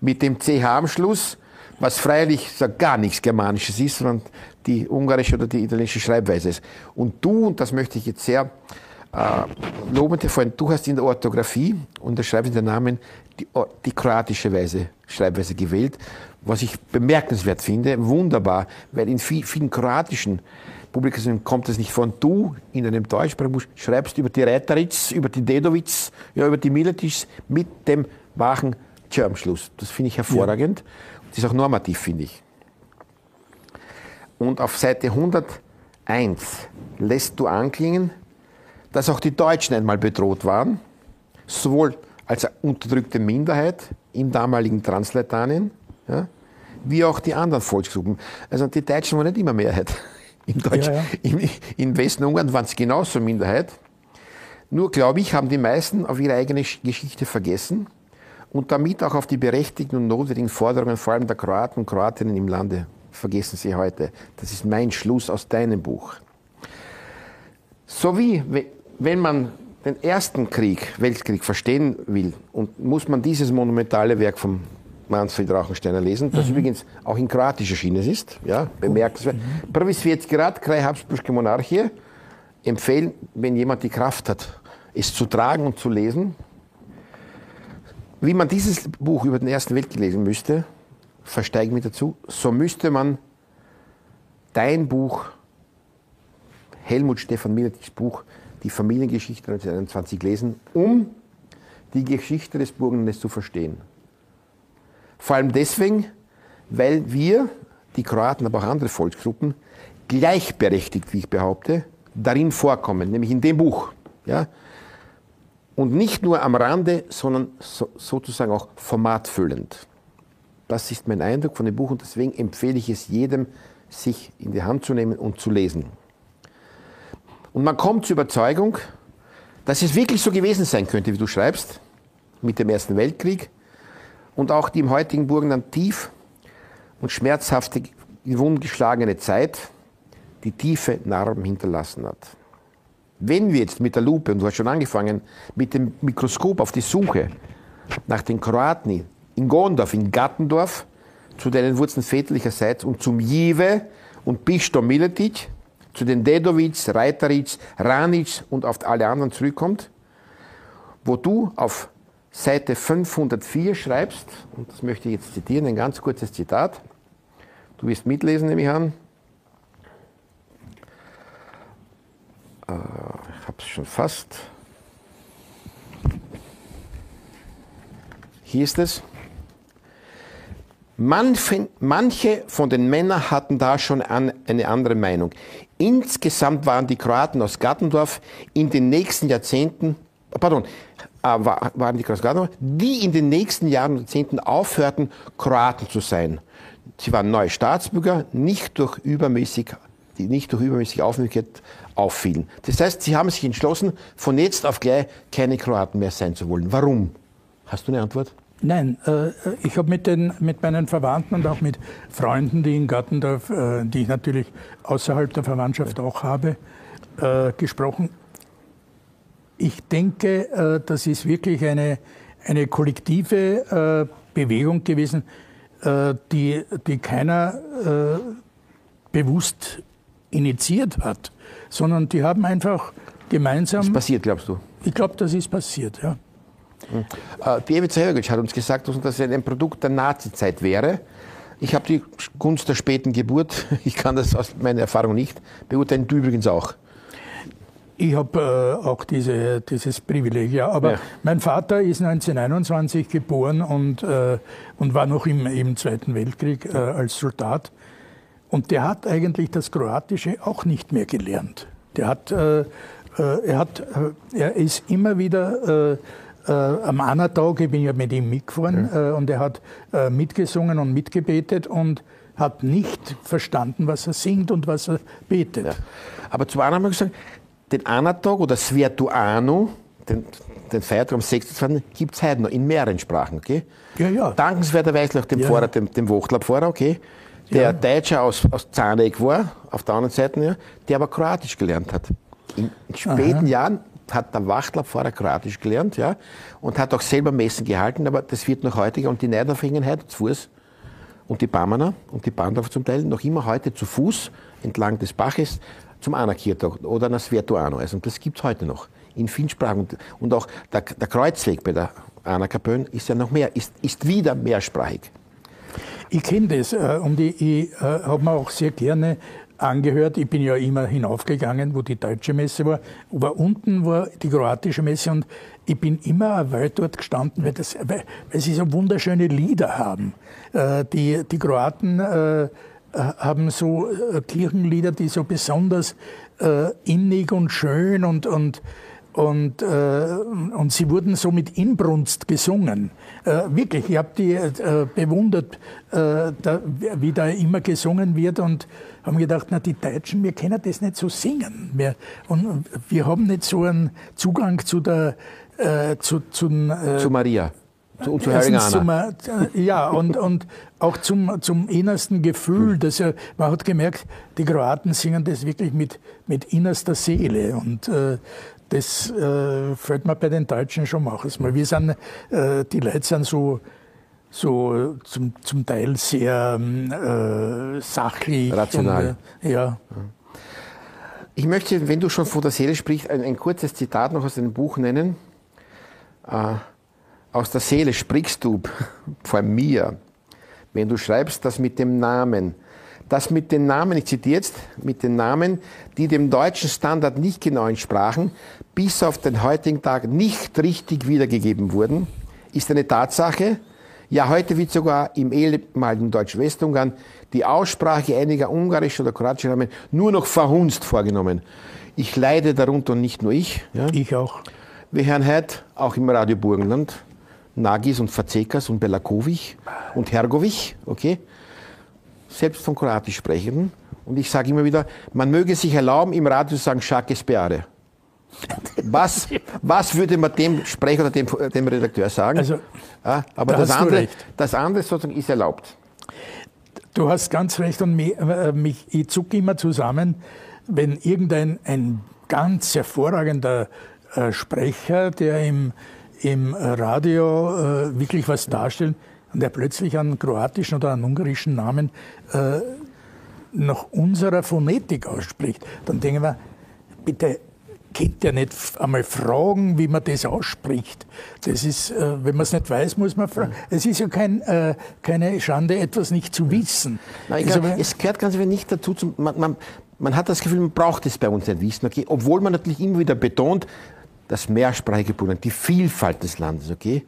Mit dem CH am Schluss, was freilich gar nichts Germanisches ist, sondern die ungarische oder die italienische Schreibweise ist. Und du, und das möchte ich jetzt sehr äh, lobend hervorheben, du hast in der Orthographie und der Schreibweise der Namen die, die kroatische Weise, Schreibweise gewählt, was ich bemerkenswert finde, wunderbar, weil in viel, vielen kroatischen Publikationen kommt es nicht von du in einem deutschsprachigen schreibst über die Reiteritz, über die Dedovic, ja, über die Miletics mit dem wachen Tja am Schluss. Das finde ich hervorragend. Ja. Das ist auch normativ, finde ich. Und auf Seite 101 lässt du anklingen, dass auch die Deutschen einmal bedroht waren, sowohl als unterdrückte Minderheit im damaligen Transleitanien, ja, wie auch die anderen Volksgruppen. Also die Deutschen waren nicht immer Mehrheit. In Deutsch, ja, ja. Im, Im Westen Ungarn waren es genauso Minderheit. Nur, glaube ich, haben die meisten auf ihre eigene Geschichte vergessen und damit auch auf die berechtigten und notwendigen Forderungen vor allem der Kroaten und Kroatinnen im Lande vergessen sie heute. Das ist mein Schluss aus deinem Buch. So wie, wenn man den ersten Krieg, Weltkrieg verstehen will, und muss man dieses monumentale Werk von Manfred Rauchensteiner lesen, das mhm. übrigens auch in kroatischer Schiene ist, ja, bemerkenswert. Mhm. Prvi svjetski rat, kraj Habsburgske Monarchie, empfehlen, wenn jemand die Kraft hat, es zu tragen und zu lesen. Wie man dieses Buch über den Ersten Weltkrieg lesen müsste, versteige mich dazu, so müsste man dein Buch, Helmut Stefan Miletichs Buch, die Familiengeschichte 1921 lesen, um die Geschichte des Burgenlandes zu verstehen. Vor allem deswegen, weil wir, die Kroaten, aber auch andere Volksgruppen, gleichberechtigt, wie ich behaupte, darin vorkommen, nämlich in dem Buch. Ja? Und nicht nur am Rande, sondern so, sozusagen auch formatfüllend. Das ist mein Eindruck von dem Buch und deswegen empfehle ich es jedem, sich in die Hand zu nehmen und zu lesen. Und man kommt zur Überzeugung, dass es wirklich so gewesen sein könnte, wie du schreibst, mit dem Ersten Weltkrieg und auch die im heutigen Burgenland tief und schmerzhafte, wundgeschlagene Zeit, die tiefe Narben hinterlassen hat. Wenn wir jetzt mit der Lupe, und du hast schon angefangen, mit dem Mikroskop auf die Suche nach den Kroaten in Gondorf, in Gattendorf, zu denen Wurzeln väterlicherseits und zum Jive und Bisto Miletic, zu den Dedovic, Reiteric, Ranic und auf alle anderen zurückkommt, wo du auf Seite 504 schreibst, und das möchte ich jetzt zitieren, ein ganz kurzes Zitat. Du wirst mitlesen, nehme ich an. Äh, ich habe es schon fast. Hier ist es. Manche von den Männern hatten da schon eine andere Meinung. Insgesamt waren die Kroaten aus Gattendorf in den nächsten Jahrzehnten, pardon, waren die Gattendorf, die in den nächsten Jahren und Jahrzehnten aufhörten, Kroaten zu sein. Sie waren neue Staatsbürger, nicht durch übermäßig, die nicht durch übermäßige Aufmerksamkeit auffielen. Das heißt, sie haben sich entschlossen, von jetzt auf gleich keine Kroaten mehr sein zu wollen. Warum? Hast du eine Antwort? Nein, äh, ich habe mit, mit meinen Verwandten und auch mit Freunden, die in Gattendorf, äh, die ich natürlich außerhalb der Verwandtschaft auch habe, äh, gesprochen. Ich denke, äh, das ist wirklich eine, eine kollektive äh, Bewegung gewesen, äh, die, die keiner bewusst initiiert hat, sondern die haben einfach gemeinsam. Was passiert, glaubst du? Ich glaube, das ist passiert, ja. Äh, Piewica Hergic hat uns gesagt, dass er ein Produkt der Nazizeit wäre. Ich habe die Gunst der späten Geburt, [laughs] ich kann das aus meiner Erfahrung nicht beurteilen, du übrigens auch. Ich habe äh, auch diese, dieses Privileg, ja. Aber ja. mein Vater ist 1921 geboren und, äh, und war noch im, im Zweiten Weltkrieg äh, als Soldat. Und der hat eigentlich das Kroatische auch nicht mehr gelernt. Der hat, äh, äh, er, hat er ist immer wieder äh, am Anatag, ich bin ja mit ihm mitgefahren ja. äh, und er hat äh, mitgesungen und mitgebetet und hat nicht verstanden, was er singt und was er betet. Ja. Aber zum anderen habe ich gesagt, den Anatag oder Svetuano, den, den Feiertag am 26. gibt es heute noch in mehreren Sprachen, okay? Ja, ja. Dankenswerterweise auch dem ja. Pfarrer, dem, dem Wachtler-Pfarrer, okay? Der ja. Deutscher aus, aus Zaneck war, auf der anderen Seite, ja, der aber Kroatisch gelernt hat. In, in späten Aha. Jahren hat der Wachtler vorher Kroatisch gelernt, ja, und hat auch selber Messen gehalten, aber das wird noch heute, und die Neidorfingenheit zu Fuß, und die Bammener und die Bandorf zum Teil noch immer heute zu Fuß entlang des Baches zum Anarchiertag oder nach Svetuano. Also das gibt es heute noch in vielen Sprachen. Und, und auch der, der, Kreuzweg bei der Anna ist ja noch mehr, ist, ist wieder mehrsprachig. Ich kenne das äh, und ich, ich äh, habe mir auch sehr gerne angehört. Ich bin ja immer hinaufgegangen, wo die deutsche Messe war, aber unten war die kroatische Messe und ich bin immer eine Weile dort gestanden, weil, das, weil, weil sie so wunderschöne Lieder haben. Äh, die, die Kroaten äh haben so äh, Kirchenlieder, die so besonders äh, innig und schön und, und Und, äh, und sie wurden so mit Inbrunst gesungen. Äh, wirklich, ich habe die äh, bewundert, äh, da, wie da immer gesungen wird und haben gedacht, na die Deutschen, wir können das nicht so singen. Wir, und wir haben nicht so einen Zugang zu der äh, zu, zum, äh, zu Maria. Zu, zu zum, äh, ja, und, und auch zum, zum innersten Gefühl. Hm. Dass er, man hat gemerkt, die Kroaten singen das wirklich mit, mit innerster Seele. Und äh, das äh, fällt mir bei den Deutschen schon manchmal. Wir sind, äh, die Leute sind so, so zum, zum Teil sehr äh, sachlich. Rational. Und, äh, ja. Ich möchte, wenn du schon von der Seele sprichst, ein, ein kurzes Zitat noch aus dem Buch nennen. Aus der Seele sprichst du von mir, wenn du schreibst das mit dem Namen dass mit den Namen, ich zitiere jetzt, mit den Namen, die dem deutschen Standard nicht genau entsprachen, bis auf den heutigen Tag nicht richtig wiedergegeben wurden, ist eine Tatsache. Ja, heute wird sogar im ehemaligen Deutsch-Westungarn die Aussprache einiger ungarischer oder kroatischer Namen nur noch verhunzt vorgenommen. Ich leide darunter und nicht nur ich. Ja. Ich auch. Wir hören heute auch im Radio Burgenland Nagis und Fazekas und Belakovic und Hergovic, okay? selbst von Kroatisch sprechenden. Und ich sage immer wieder, man möge sich erlauben, im Radio zu sagen, Jacques Speare. [laughs] Was, was würde man dem Sprecher oder dem, dem Redakteur sagen? Also, ja, aber da das, andere, das andere sozusagen ist erlaubt. Du hast ganz recht und mich, äh, mich, ich zucke immer zusammen, wenn irgendein ein ganz hervorragender äh, Sprecher, der im, im Radio äh, wirklich was darstellt, und der plötzlich einen kroatischen oder einen ungarischen Namen äh, nach unserer Phonetik ausspricht, dann denken wir, bitte könnt ihr nicht einmal fragen, wie man das ausspricht. Das ist, äh, wenn man es nicht weiß, muss man fragen. Es ist ja kein, äh, keine Schande, etwas nicht zu wissen. Nein, glaub, also, es gehört ganz einfach nicht dazu, zum, man, man, man, hat das Gefühl, man braucht es bei uns nicht wissen, okay? obwohl man natürlich immer wieder betont, das mehrsprachige Bundesland, die Vielfalt des Landes, okay?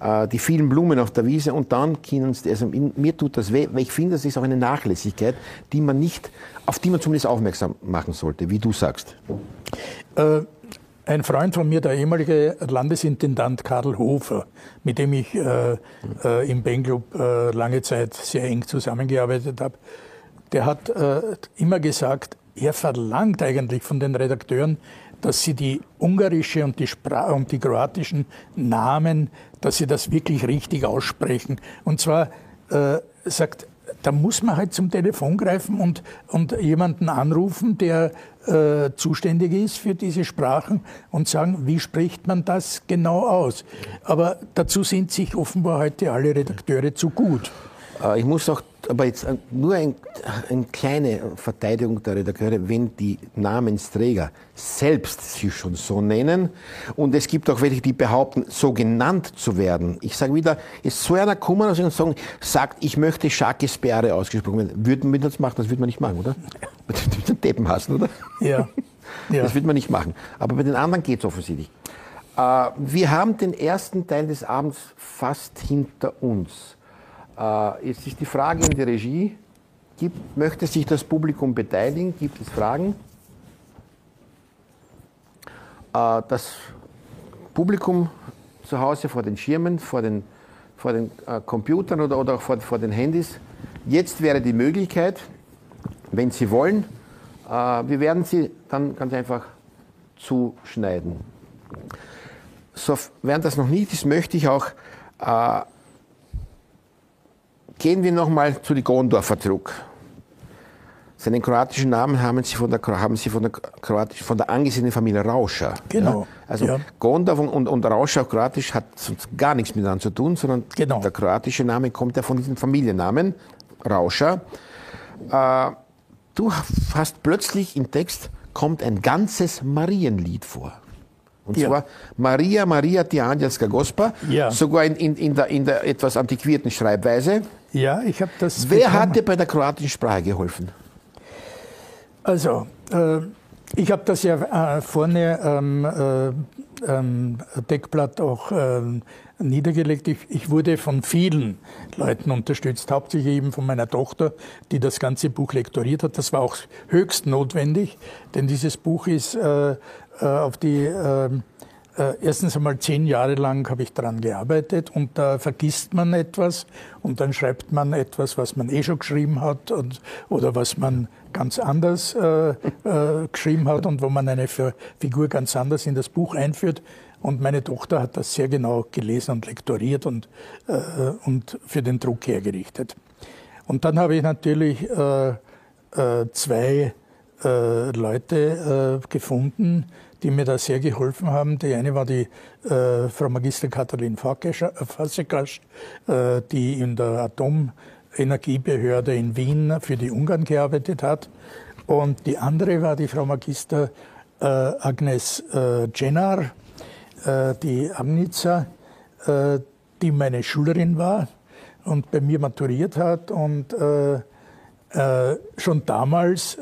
Äh, die vielen Blumen auf der Wiese und dann können sie, also mir tut das weh, weil ich finde, das ist auch eine Nachlässigkeit, die man nicht, auf die man zumindest aufmerksam machen sollte, wie du sagst. Äh, ein Freund von mir, der ehemalige Landesintendant Karl Hofer, mit dem ich äh, äh, im Benglob äh, lange Zeit sehr eng zusammengearbeitet habe, der hat äh, immer gesagt, er verlangt eigentlich von den Redakteuren, dass sie die ungarische und die, Spra und die kroatischen Namen, dass sie das wirklich richtig aussprechen. Und zwar äh, sagt, da muss man halt zum Telefon greifen und, und jemanden anrufen, der äh, zuständig ist für diese Sprachen und sagen, wie spricht man das genau aus. Aber dazu sind sich offenbar heute alle Redakteure zu gut. Äh, ich muss auch aber jetzt äh, nur ein, eine kleine Verteidigung der Redakteure, wenn die Namensträger selbst sich schon so nennen und es gibt auch welche, die behaupten, so genannt zu werden. Ich sage wieder, ist so einer kommen und sagen, sagt, ich möchte Jacques Beare ausgesprochen werden. Würden wir das machen? Das würde man nicht machen, oder? [laughs] Mit den Deppen hassen, oder? Ja. ja. [laughs] Das würde man nicht machen. Aber bei den anderen geht es offensichtlich. Äh, wir haben den ersten Teil des Abends fast hinter uns. Äh, jetzt ist die Frage in die Regie, gibt, möchte sich das Publikum beteiligen? Gibt es Fragen? Äh, das Publikum zu Hause vor den Schirmen, vor den, vor den äh, Computern oder, oder auch vor, vor den Handys. Jetzt wäre die Möglichkeit, wenn Sie wollen, äh, wir werden Sie dann ganz einfach zuschneiden. Während das noch nicht ist, möchte ich auch äh, Gehen wir nochmal zu den Gondorfer zurück. Seinen kroatischen Namen haben sie von der, haben sie von der, kroatischen, von der angesehenen Familie Rauscher. Genau. Ja? Also ja. Gondor und, und Rauscher auf Kroatisch hat gar nichts miteinander zu tun, sondern genau. der kroatische Name kommt ja von diesem Familiennamen, Rauscher. Äh, du hast plötzlich im Text kommt ein ganzes Marienlied vor. Und ja. zwar Maria, Maria, ti angelska gospa, ja. sogar in, in, in, der, in der etwas antiquierten Schreibweise. Ja, ich habe das. Wer bekommen. hat dir bei der kroatischen Sprache geholfen? Also, äh, Ich habe das ja äh, vorne am ähm, äh, Deckblatt auch äh, niedergelegt. Ich, ich, wurde von vielen Leuten unterstützt, hauptsächlich eben von meiner Tochter, die das ganze Buch lektoriert hat. Das war auch höchst notwendig, denn dieses Buch ist äh, äh auf die ähm, äh, erstens einmal zehn Jahre lang habe ich daran gearbeitet und da vergisst man etwas und dann schreibt man etwas, was man eh schon geschrieben hat und, oder was man ganz anders äh, äh, geschrieben hat und wo man eine Figur ganz anders in das Buch einführt. Und meine Tochter hat das sehr genau gelesen und lektoriert und, äh, und für den Druck hergerichtet. Und dann habe ich natürlich äh, äh, zwei Leute gefunden, die mir da sehr geholfen haben. Die eine war die äh, Frau Magister Katalin Fassekasch, äh, die in der Atomenergiebehörde in Wien für die Ungarn gearbeitet hat. Und die andere war die Frau Magister äh, Agnes äh, Cenar, äh, die Agnica, äh, die meine Schülerin war und bei mir maturiert hat und äh, äh, schon damals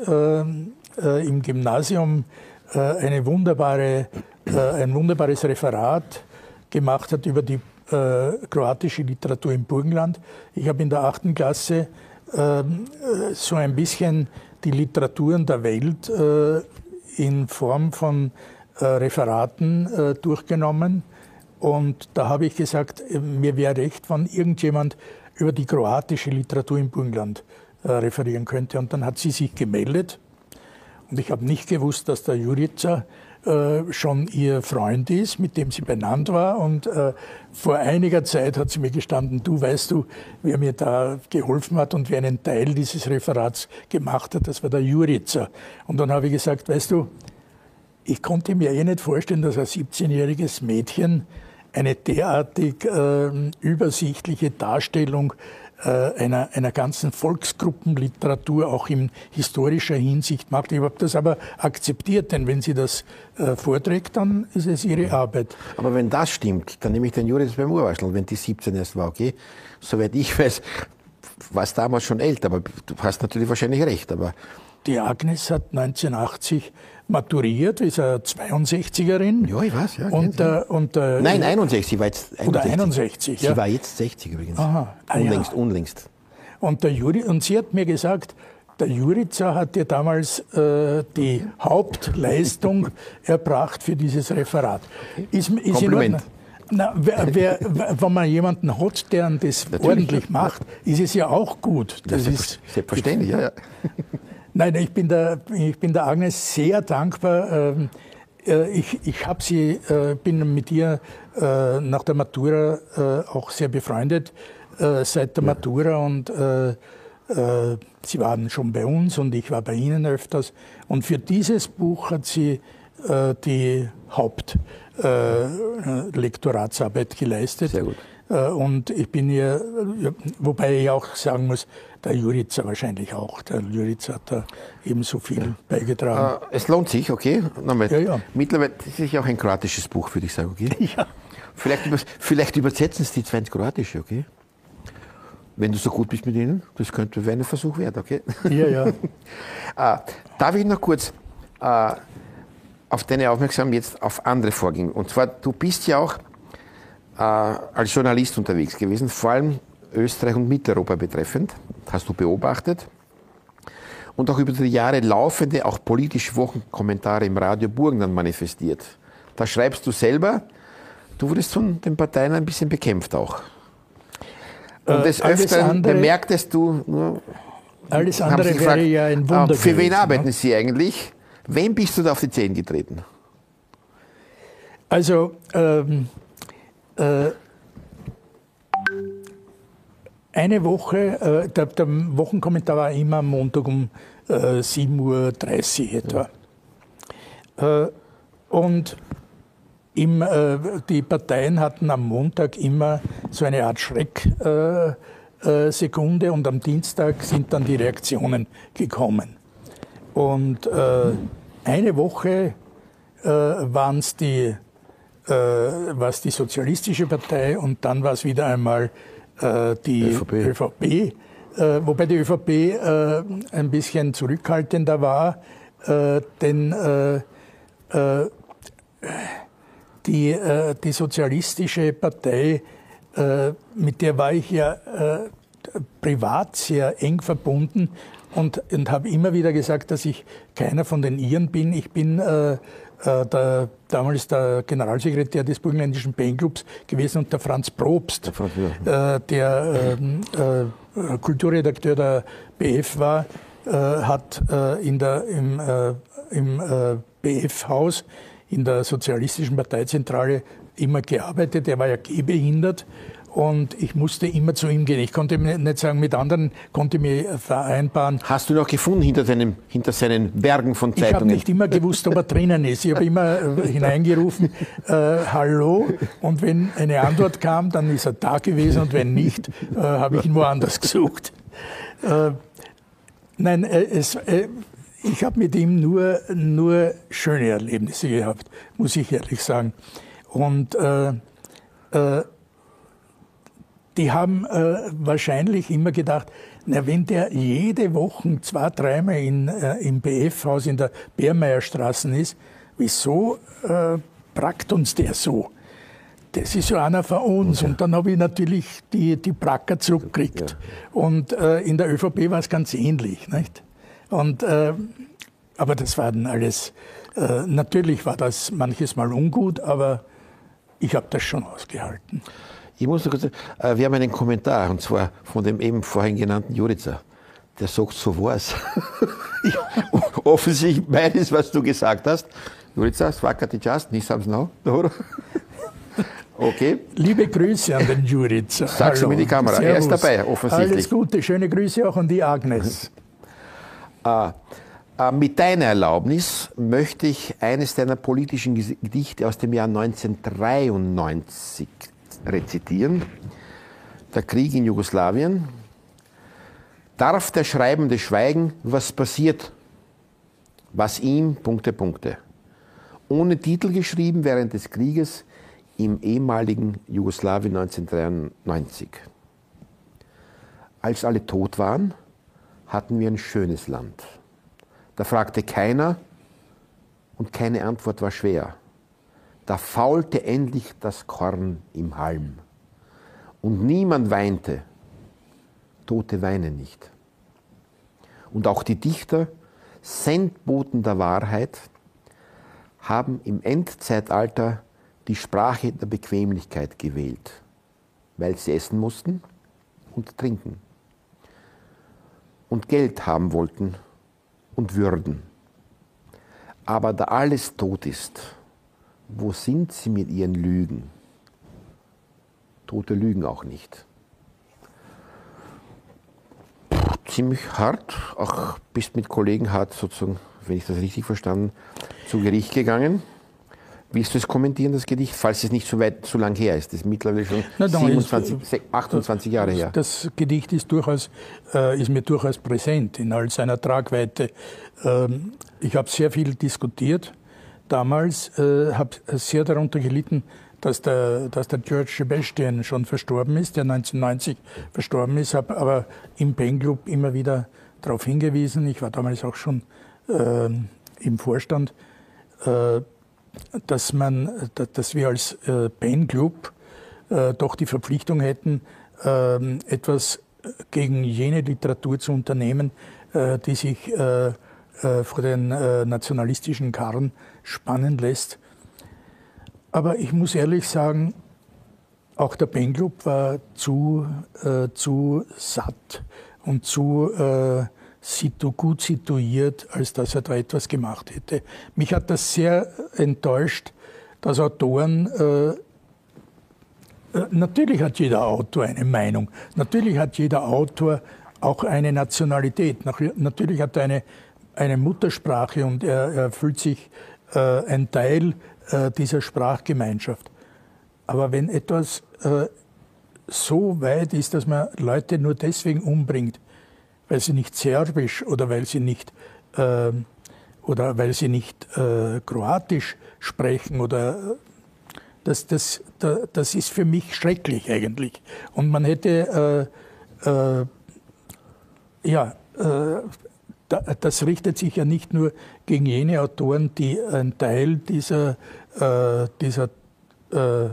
im Gymnasium äh, eine wunderbare, äh, ein wunderbares Referat gemacht hat über die äh, kroatische Literatur im Burgenland. Ich habe in der achten Klasse ähm, so ein bisschen die Literaturen der Welt in Form von Referaten durchgenommen. Und da habe ich gesagt, mir wäre recht, wenn irgendjemand über die kroatische Literatur im Burgenland referieren könnte. Und dann hat sie sich gemeldet und ich habe nicht gewusst, dass der Jurica äh, schon ihr Freund ist, mit dem sie benannt war. Und äh, vor einiger Zeit hat sie mir gestanden, du weißt du, wer mir da geholfen hat und wer einen Teil dieses Referats gemacht hat, das war der Jurica. Und dann habe ich gesagt, weißt du, ich konnte mir eh nicht vorstellen, dass ein 17-jähriges Mädchen eine derartig äh, übersichtliche Darstellung äh, einer, einer ganzen Volksgruppenliteratur auch in historischer Hinsicht macht. Ich habe das aber akzeptiert, denn wenn sie das äh, vorträgt, dann ist es ihre Arbeit. Aber wenn das stimmt, dann nehme ich den Juris beim Urwaschel, wenn die 17 erst war, okay? Soweit ich weiß, war es damals schon älter, aber du hast natürlich wahrscheinlich recht, aber die Agnes hat 1980 maturiert, ist eine 62erin. Ja, ich weiß, ja. Und, äh, und, äh, Nein, 61, sie war jetzt 61. Oder 61, ja. Sie war jetzt 60 übrigens. Aha. Ah, unlängst, ja. unlängst. Und, der Juri, und sie hat mir gesagt, der Jurica hat dir damals äh, die Hauptleistung [laughs] erbracht für dieses Referat. Ist, ist Kompliment. Na, wer, wer, wenn man jemanden hat, der das Natürlich. ordentlich macht, ist es ja auch gut. Das, das ist selbstverständlich, ja. ja. [laughs] Nein, ich bin der, ich bin der Agnes sehr dankbar. Ähm, äh, ich, ich hab sie, äh, bin mit ihr äh, nach der Matura auch sehr befreundet seit der Matura und sie waren schon bei uns und ich war bei ihnen öfters. Und für dieses Buch hat sie die Hauptlektoratsarbeit geleistet. Sehr gut. Und ich bin ihr, wobei ich auch sagen muss, der Jurica wahrscheinlich auch. Der Jurica hat da ebenso viel ja. beigetragen. Äh, es lohnt sich, okay? Ja, ja. Mittlerweile ist es ja auch ein kroatisches Buch, würde ich sagen, okay? [laughs] Ja. Vielleicht, vielleicht übersetzen es die zwei ins Kroatische, okay? Wenn du so gut bist mit ihnen, das könnte ein Versuch wert, okay? Ja, ja. [laughs] äh, darf ich noch kurz äh, auf deine Aufmerksamkeit jetzt auf andere vorgehen? Und zwar, du bist ja auch äh, als Journalist unterwegs gewesen, vor allem Österreich und Mitteleuropa betreffend, hast du beobachtet. Und auch über die Jahre laufende, auch politische Wochenkommentare im Radio Burgenland manifestiert. Da schreibst du selber, du wurdest von den Parteien ein bisschen bekämpft auch. Und äh, des Öfteren bemerktest du, nur, alles andere gefragt, wäre ja ein Wunder. Für wen arbeiten ne? Sie eigentlich? Wem bist du da auf die Zehen getreten? Also, ähm, äh, eine Woche, äh, der, der, Wochenkommentar war immer am Montag um äh, 7.30 Uhr etwa. Ja. Äh, und im, äh, die Parteien hatten am Montag immer so eine Art Schrecksekunde äh, äh, und am Dienstag sind dann die Reaktionen gekommen. Und eine Woche waren es die, war's die Sozialistische Partei und dann war es wieder einmal äh, die ÖVP, ÖVP äh, wobei die ÖVP äh, ein bisschen zurückhaltender war, äh, denn äh, äh, die, äh, die Sozialistische Partei, äh, mit der war ich ja privat sehr eng verbunden und, und habe immer wieder gesagt, dass ich keiner von den Iren bin. Ich bin äh, der, damals der Generalsekretär des Burgenländischen Fanclubs gewesen und der Franz Probst, der, Franz, ja. äh, der ähm, äh, Kulturredakteur der BF war, hat in der, im, im BF-Haus in der Sozialistischen Parteizentrale immer gearbeitet. Er war ja gehbehindert und ich musste immer zu ihm gehen. Ich konnte nicht sagen, mit anderen konnte ich mich vereinbaren. Hast du noch gefunden hinter, deinem, hinter seinen Bergen von Zeitungen? Ich habe nicht immer gewusst, ob er drinnen ist. Ich habe immer äh, [laughs] hineingerufen, äh, hallo. Und wenn eine Antwort kam, dann ist er da gewesen und wenn nicht, äh, habe ich ihn woanders gesucht. Äh, nein, äh, es, äh, ich habe mit ihm nur, nur schöne Erlebnisse gehabt, muss ich ehrlich sagen. Und die haben äh, wahrscheinlich immer gedacht, na, wenn der jede Woche zwei, dreimal in, äh, im BF-Haus in der Bärmeierstraße ist, wieso äh, prackt uns der so? Das ist ja einer von uns. Okay. Und dann habe ich natürlich die, die Pracker zurückgekriegt. Ja. Und äh, in der ÖVP war es ganz ähnlich. Nicht? Und, äh, aber das war dann alles, äh, natürlich war das manches Mal ungut, aber ich habe das schon ausgehalten. Ich muss noch kurz sagen, äh, wir haben einen Kommentar, und zwar von dem eben vorhin genannten Jurica. Der sagt, so war's. [laughs] offensichtlich meines, was du gesagt hast. Jurica, Swakati Just, nicht Sams Now. [laughs] Okay. Liebe Grüße an den Jurica. Sagst du mir die Kamera. Servus. Er ist dabei, offensichtlich. Alles Gute, schöne Grüße auch an die Agnes. äh, [laughs] äh, mit deiner Erlaubnis möchte ich eines deiner politischen Gedichte aus dem Jahr 1993 rezitieren. Der Krieg in Jugoslawien. Darf der Schreibende schweigen, was passiert, was ihm, Punkte, Punkte. Ohne Titel geschrieben während des Krieges im ehemaligen Jugoslawien 1993. Als alle tot waren, hatten wir ein schönes Land. Da fragte keiner und keine Antwort war schwer da faulte endlich das Korn im Halm. Und niemand weinte, Tote weinen nicht. Und auch die Dichter, Sendboten der Wahrheit, haben im Endzeitalter die Sprache der Bequemlichkeit gewählt, weil sie essen mussten und trinken und Geld haben wollten und würden. Aber da alles tot ist, wo sind sie mit ihren Lügen? Tote lügen auch nicht. Ziemlich hart, auch bist mit Kollegen hart sozusagen, wenn ich das richtig verstanden, zu Gericht gegangen. Willst du es kommentieren, das Gedicht, falls es nicht so weit, so lang her ist? Das ist mittlerweile schon Na, 27, 28 Jahre her. Das Gedicht ist, durchaus, äh, ist mir durchaus präsent in all seiner Tragweite. Ähm, ich habe sehr viel diskutiert damals äh, habe sehr darunter gelitten, dass der, dass der George Sebastian schon verstorben ist, der 1990 verstorben ist, habe aber im Pen Club immer wieder darauf hingewiesen. Ich war damals auch schon äh, im Vorstand, äh, dass, man, dass wir als äh, Pen Club äh, doch die Verpflichtung hätten, ähm, etwas gegen jene Literatur zu unternehmen, äh, die sich äh, vor den nationalistischen Karren spannen lässt. Aber ich muss ehrlich sagen, auch der Ben Club war zu, äh, zu satt und zu äh, gut situiert, als dass er da etwas gemacht hätte. Mich hat das sehr enttäuscht, dass Autoren äh, äh Natürlich hat jeder Autor eine Meinung. Natürlich hat jeder Autor auch eine Nationalität. Natürlich hat er eine, eine Muttersprache und er, er fühlt sich äh, ein Teil äh, dieser Sprachgemeinschaft. Aber wenn etwas äh, so weit ist, dass man Leute nur deswegen umbringt, weil sie nicht Serbisch oder weil sie nicht äh, oder weil sie nicht äh, Kroatisch sprechen oder das, das, das ist für mich schrecklich eigentlich. Und man hätte äh, ja das richtet sich ja nicht nur gegen jene Autoren, die ein Teil dieser, äh, dieser äh,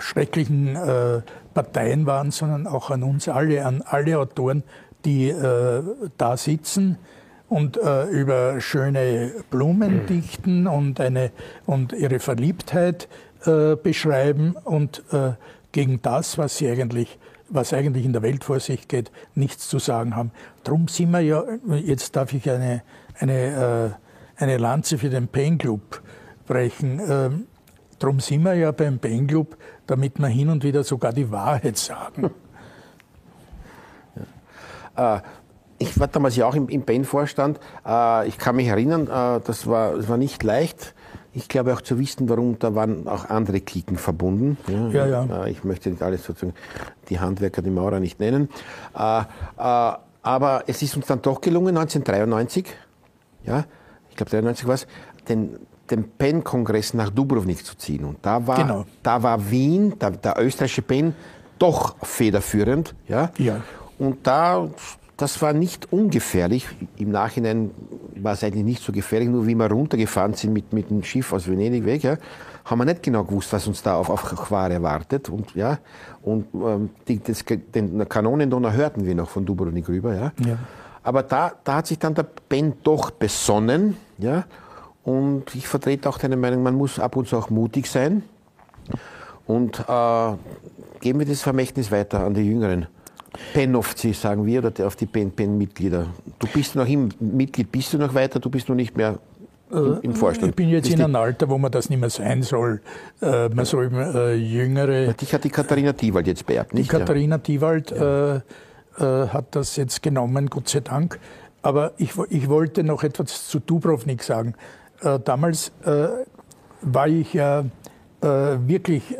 schrecklichen äh, Parteien waren, sondern auch an uns alle, an alle Autoren, die äh, da sitzen und äh, über schöne Blumen dichten und, eine, und ihre Verliebtheit äh, beschreiben und gegen das, was sie eigentlich was eigentlich in der Welt vor sich geht, nichts zu sagen haben. Darum sind wir ja, jetzt darf ich eine, eine, äh, eine Lanze für den Pain Club brechen. Ähm, Darum sind wir ja beim Pain Club, damit wir hin und wieder sogar die Wahrheit sagen. [laughs] Ja. Äh, ich war damals ja auch im, im PEN-Vorstand. Äh, ich kann mich erinnern, äh, das, war, das war nicht leicht. Ich glaube auch zu wissen, warum da waren auch andere Klicken verbunden. Ja, ja. ja. Ich möchte nicht alles sozusagen die Handwerker, die Maurer nicht nennen. Äh, äh, aber es ist uns dann doch gelungen, 1993, ja, ich glaube 93 war es, den, den PEN-Kongress nach Dubrovnik zu ziehen. Und da war, genau. da war Wien, der, der österreichische PEN, doch federführend. Ja? ja. Und da das war nicht ungefährlich. Im Nachhinein war es eigentlich nicht so gefährlich, nur wie wir runtergefahren sind mit, mit dem Schiff aus Venedig weg, ja, haben wir nicht genau gewusst, was uns da auf, auf Quare erwartet. Und, ja, und ähm, die, das, den Kanonendonner hörten wir noch von Dubrovnik rüber. Ja. ja. Aber da, da hat sich dann der Ben doch besonnen. Ja, und ich vertrete auch deine Meinung, man muss ab und zu auch mutig sein. Und äh, geben wir das Vermächtnis weiter an die Jüngeren. PEN-Offizier, sagen wir, oder auf die PEN-Mitglieder. Du bist noch im Mitglied, bist du noch weiter, du bist noch nicht mehr im, im Vorstand. Ich bin jetzt in einem Alter, wo man das nicht mehr sein soll. Äh, man soll äh, jüngere. Dich hat die Katharina Diewald jetzt beerbt, nicht? Die Katharina ja. Diewald ja. Äh, äh, hat das jetzt genommen, Gott sei Dank. Aber ich, ich wollte noch etwas zu Dubrovnik sagen. Äh, damals äh, war ich ja wirklich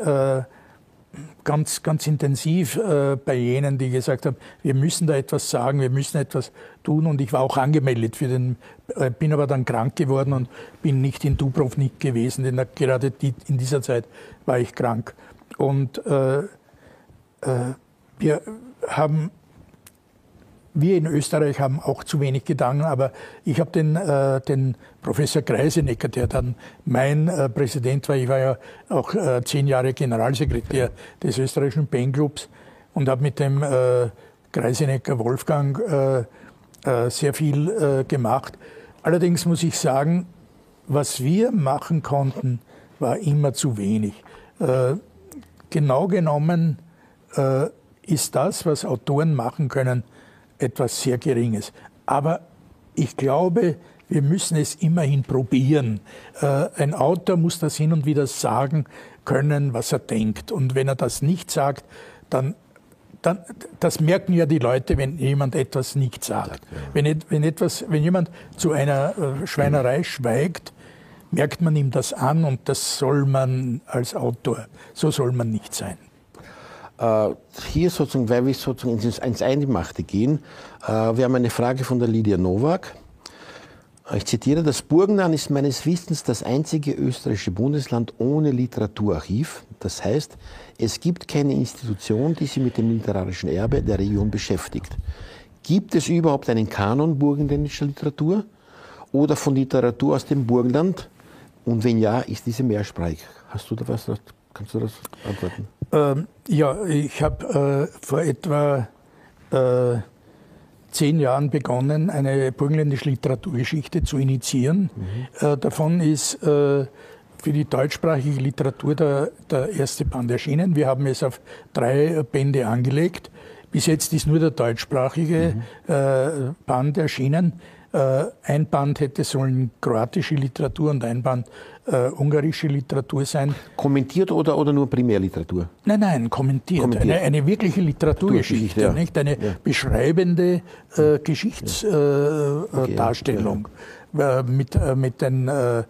ganz, ganz intensiv äh, bei jenen, die gesagt haben, wir müssen da etwas sagen, wir müssen etwas tun. Und ich war auch angemeldet für den, äh, bin aber dann krank geworden und bin nicht in Dubrovnik gewesen, denn gerade die, in dieser Zeit war ich krank. Und äh, äh wir haben wir in Österreich haben auch zu wenig getan, aber ich habe den, äh, den Professor Greisenecker, der dann mein äh, Präsident war, ich war ja auch äh, zehn Jahre Generalsekretär des österreichischen Pen Clubs und habe mit dem äh, Greisenecker Wolfgang äh, äh, sehr viel äh, gemacht. Allerdings muss ich sagen, was wir machen konnten, war immer zu wenig. Genau genommen ist das, was Autoren machen können, etwas sehr Geringes. Aber ich glaube, wir müssen es immerhin probieren. Äh, ein Autor muss das hin und wieder sagen können, was er denkt. Und wenn er das nicht sagt, dann, dann das merken ja die Leute, wenn jemand etwas nicht sagt. Wenn, wenn, etwas, wenn jemand zu einer äh, Schweinerei schweigt, merkt man ihm das an und das soll man als Autor, so soll man nicht sein. Äh, hier sozusagen, weil wir sozusagen ins, ins Eingemachte gehen, äh, wir haben eine Frage von der Lydia Nowak. Ich zitiere, das Burgenland ist meines Wissens das einzige österreichische Bundesland ohne Literaturarchiv. Das heißt, es gibt keine Institution, die sich mit dem literarischen Erbe der Region beschäftigt. Gibt es überhaupt einen Kanon burgenländischer Literatur oder von Literatur aus dem Burgenland? Und wenn ja, ist diese mehrsprachig? Hast du da was? Kannst du das antworten? Ähm, ja, ich habe äh, vor etwa äh, zehn Jahren begonnen, eine burgenländische Literaturgeschichte zu initiieren. Mhm. Äh, davon ist äh, für die deutschsprachige Literatur der, der erste Band erschienen. Wir haben es auf drei Bände angelegt. Bis jetzt ist nur der deutschsprachige mhm. äh, Band erschienen. Äh, ein Band hätte sollen kroatische Literatur und ein Band äh, ungarische Literatur sein. Kommentiert oder, oder nur Primärliteratur? Nein, nein, kommentiert. kommentiert. Eine, eine, wirkliche Literaturgeschichte, ja. nicht? Eine ja. beschreibende äh, Geschichtsdarstellung ja. okay. Äh, mit, äh, mit den äh,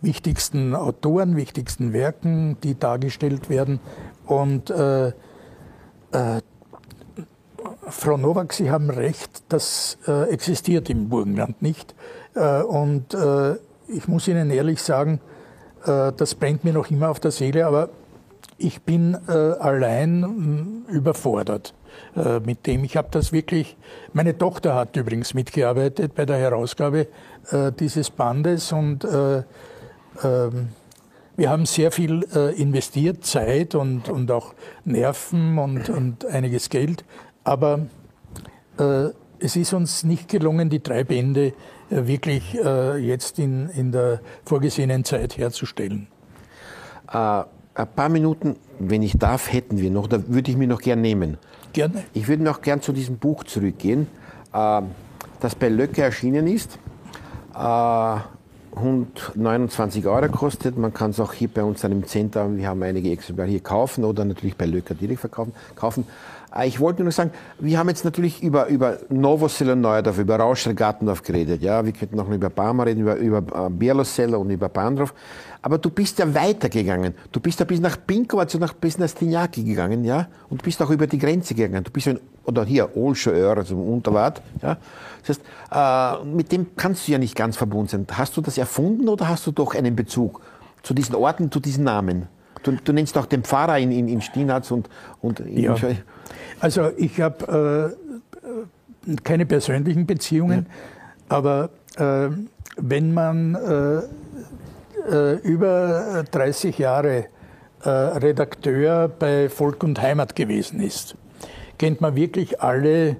wichtigsten Autoren, wichtigsten Werken, die dargestellt werden. Und Frau Nowak, Sie haben recht, das äh, existiert im Burgenland nicht. Äh, und äh, ich muss Ihnen ehrlich sagen, äh, das brennt mir noch immer auf der Seele, aber ich bin äh, allein mh, überfordert. äh, mit dem. Ich habe das wirklich, meine Tochter hat übrigens mitgearbeitet bei der Herausgabe dieses Bandes und äh, ähm, wir haben sehr viel investiert, Zeit und, und auch Nerven und, und einiges Geld, aber äh, es ist uns nicht gelungen, die drei Bände äh, wirklich jetzt in, in der vorgesehenen Zeit herzustellen. Äh, ein paar Minuten, wenn ich darf, hätten wir noch, da würde ich mir noch gern nehmen. Gerne. Ich würde noch gern zu diesem Buch zurückgehen, äh, das bei Löcke erschienen ist. Äh, 129 Euro kostet. Man kann es auch hier bei uns dann im Center, wir haben einige Exemplare hier kaufen oder natürlich bei Löcker direkt verkaufen. kaufen. Äh, ich wollte nur sagen, wir haben jetzt natürlich über, über Novosel Neudorf, über Rauscher Gartendorf geredet. Ja, wir könnten noch über Barmer reden, über, über äh, Bierloseller und über Bandorf. Aber du bist ja weitergegangen. Du bist ja bis nach Pinkovac also nach, bis nach Stinjaki gegangen, ja? Und bist auch über die Grenze gegangen. Du bist ja, in, oder hier, Olschöör, also im Unterwart, ja? Das heißt, äh, mit dem kannst du ja nicht ganz verbunden sein. Hast du das erfunden oder hast du doch einen Bezug zu diesen Orten, zu diesen Namen? Du, du nennst auch den Pfarrer in, in, in Stinaz und, und ja. Also ich habe äh, keine persönlichen Beziehungen, ja. aber äh, wenn man äh, äh über 30 Jahre äh, Redakteur bei Volk und Heimat gewesen ist, kennt man wirklich alle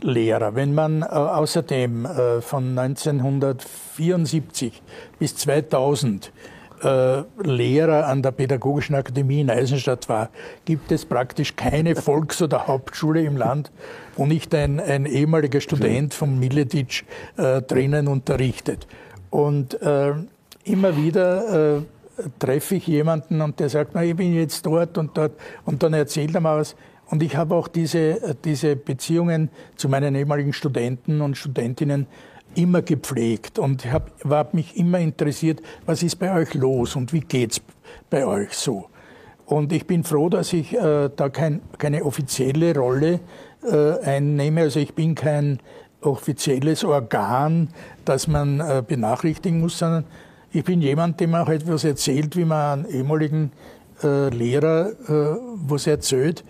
Lehrer. Wenn man äh, außerdem von 1974 bis 2000 äh, Lehrer an der Pädagogischen Akademie in Eisenstadt war, gibt es praktisch keine [laughs] Volks- oder Hauptschule im Land, wo nicht ein, ein ehemaliger Student von Miletic äh, drinnen unterrichtet. Und äh, immer wieder äh, treffe ich jemanden und der sagt, na, ich bin jetzt dort und dort und dann erzählt er mal was. Und ich habe auch diese, diese Beziehungen zu meinen ehemaligen Studenten und Studentinnen immer gepflegt und hab mich immer interessiert, was ist bei euch los und wie geht's bei euch so. Und ich bin froh, dass ich äh, da kein, keine offizielle Rolle äh, einnehme. Also ich bin kein offizielles Organ, das man äh, benachrichtigen muss, sondern ich bin jemand, dem auch etwas erzählt, wie man einen ehemaligen äh, Lehrer äh, was erzählt,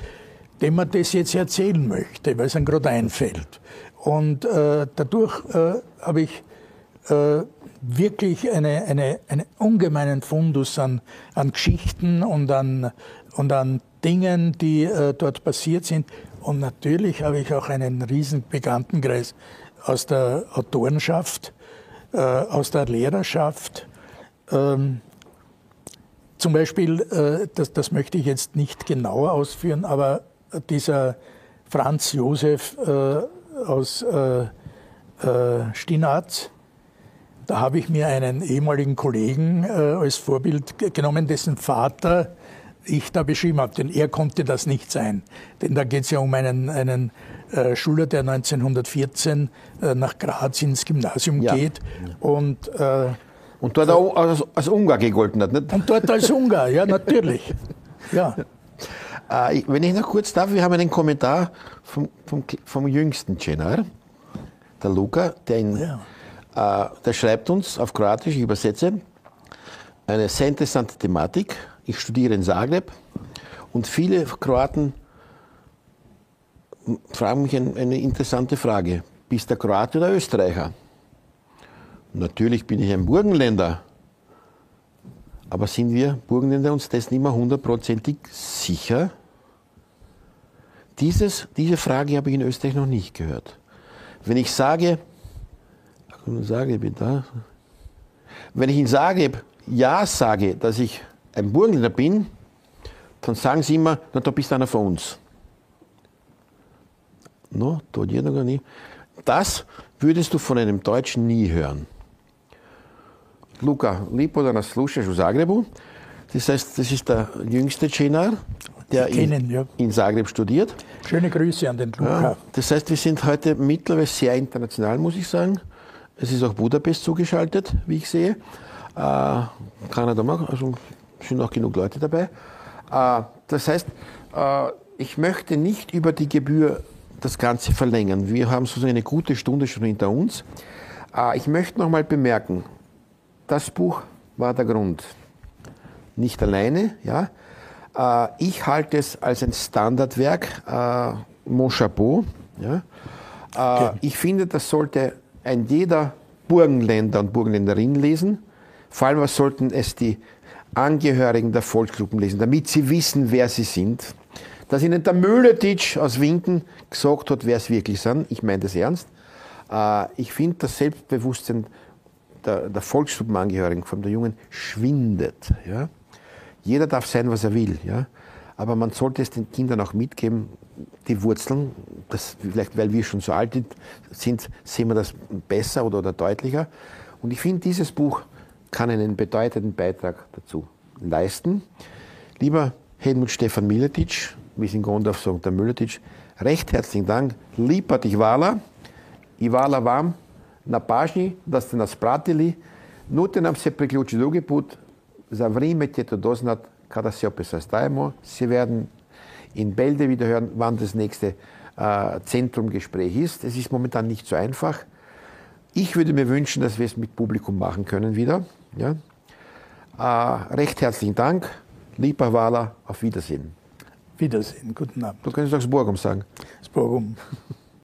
dem man das jetzt erzählen möchte, weil es einem gerade einfällt. Und äh, dadurch äh, habe ich äh, wirklich eine, eine, einen ungemeinen Fundus an, an Geschichten und an, und an Dingen, die äh, dort passiert sind. Und natürlich habe ich auch einen riesen Bekanntenkreis aus der Autorenschaft, äh, aus der Lehrerschaft. Ähm, zum Beispiel, äh, das, das möchte ich jetzt nicht genauer ausführen, aber dieser Franz Josef aus äh, äh, Stinaz. Da habe ich mir einen ehemaligen Kollegen äh, als Vorbild genommen, dessen Vater ich da beschrieben habe, denn er konnte das nicht sein. Denn da geht es ja um einen, einen äh, Schüler, der 1914 äh, nach Graz ins Gymnasium ja. geht und äh, und dort auch als, als Ungar gegolten hat, nicht? Und dort als Ungar, ja, natürlich. [laughs] Ja. Äh, wenn ich noch kurz darf, wir haben einen Kommentar vom, vom, vom jüngsten Cenar, der Luca, der, in, ja. äh, der schreibt uns auf Kroatisch, ich übersetze, eine sehr interessante Thematik. Ich studiere in Zagreb und viele Kroaten fragen mich eine interessante Frage. Bist du Kroate oder Österreicher? Natürlich bin ich ein Burgenländer. Aber sind wir Burgenländer uns nicht mehr hundertprozentig sicher? Dieses, diese Frage habe ich in Österreich noch nicht gehört. Wenn ich sage, da, wenn ich in Zagreb ja sage, dass ich ein Burgenländer bin, dann sagen sie immer, na, da bist du einer von uns. No, das würdest du von einem Deutschen nie hören. Lipo da nas slušaš u Zagrebu. Das heißt, das ist der jüngste Cenar, der kennen, in, ja. in, Zagreb studiert. Schöne Grüße an den Luca. Ja, das heißt, wir sind heute mittlerweile sehr international, muss ich sagen. Es ist auch Budapest zugeschaltet, wie ich sehe. Äh, Kanada, also sind auch genug Leute dabei. Äh, das heißt, äh, ich möchte nicht über die Gebühr das Ganze verlängern. Wir haben sozusagen eine gute Stunde schon hinter uns. Äh, ich möchte noch mal bemerken, das Buch war der Grund. Nicht alleine, ja, ich halte es als ein Standardwerk, äh, Mon Chapeau. Ja. Äh, okay. Ich finde, das sollte ein jeder Burgenländer und Burgenländerin lesen. Vor allem sollten es die Angehörigen der Volksgruppen lesen, damit sie wissen, wer sie sind. Dass ihnen der Mühletitsch aus Winken gesagt hat, wer es wirklich sind. Ich meine das ernst. Äh, ich finde, das Selbstbewusstsein der, der Volksgruppenangehörigen, von der Jungen, schwindet. Ja? Jeder darf sein, was er will. Ja? Aber man sollte es den Kindern auch mitgeben, die Wurzeln, das, vielleicht weil wir schon so alt sind, sehen wir das besser oder, oder deutlicher. Und ich finde, dieses Buch kann einen bedeutenden Beitrag dazu leisten. Lieber Helmut Stefan Miletic, wie es in Gondorf sagen, der Miletic, recht herzlichen Dank. Lieber dich Vala, Ivala vam na pažnji, da ste nas pratili. Nute nam se priključiti drugi put. Za vrijeme ćete doznat kada se opet sastajemo. Sie werden in Bälde wieder hören, wann das nächste äh, Zentrumgespräch ist. Es ist momentan nicht so einfach. Ich würde mir wünschen, dass wir es mit Publikum machen können wieder. Ja? Äh, recht herzlichen Dank. Lieber Wala, auf Wiedersehen. Wiedersehen, guten Abend. Du kannst auch Sborgum sagen. Sborgum.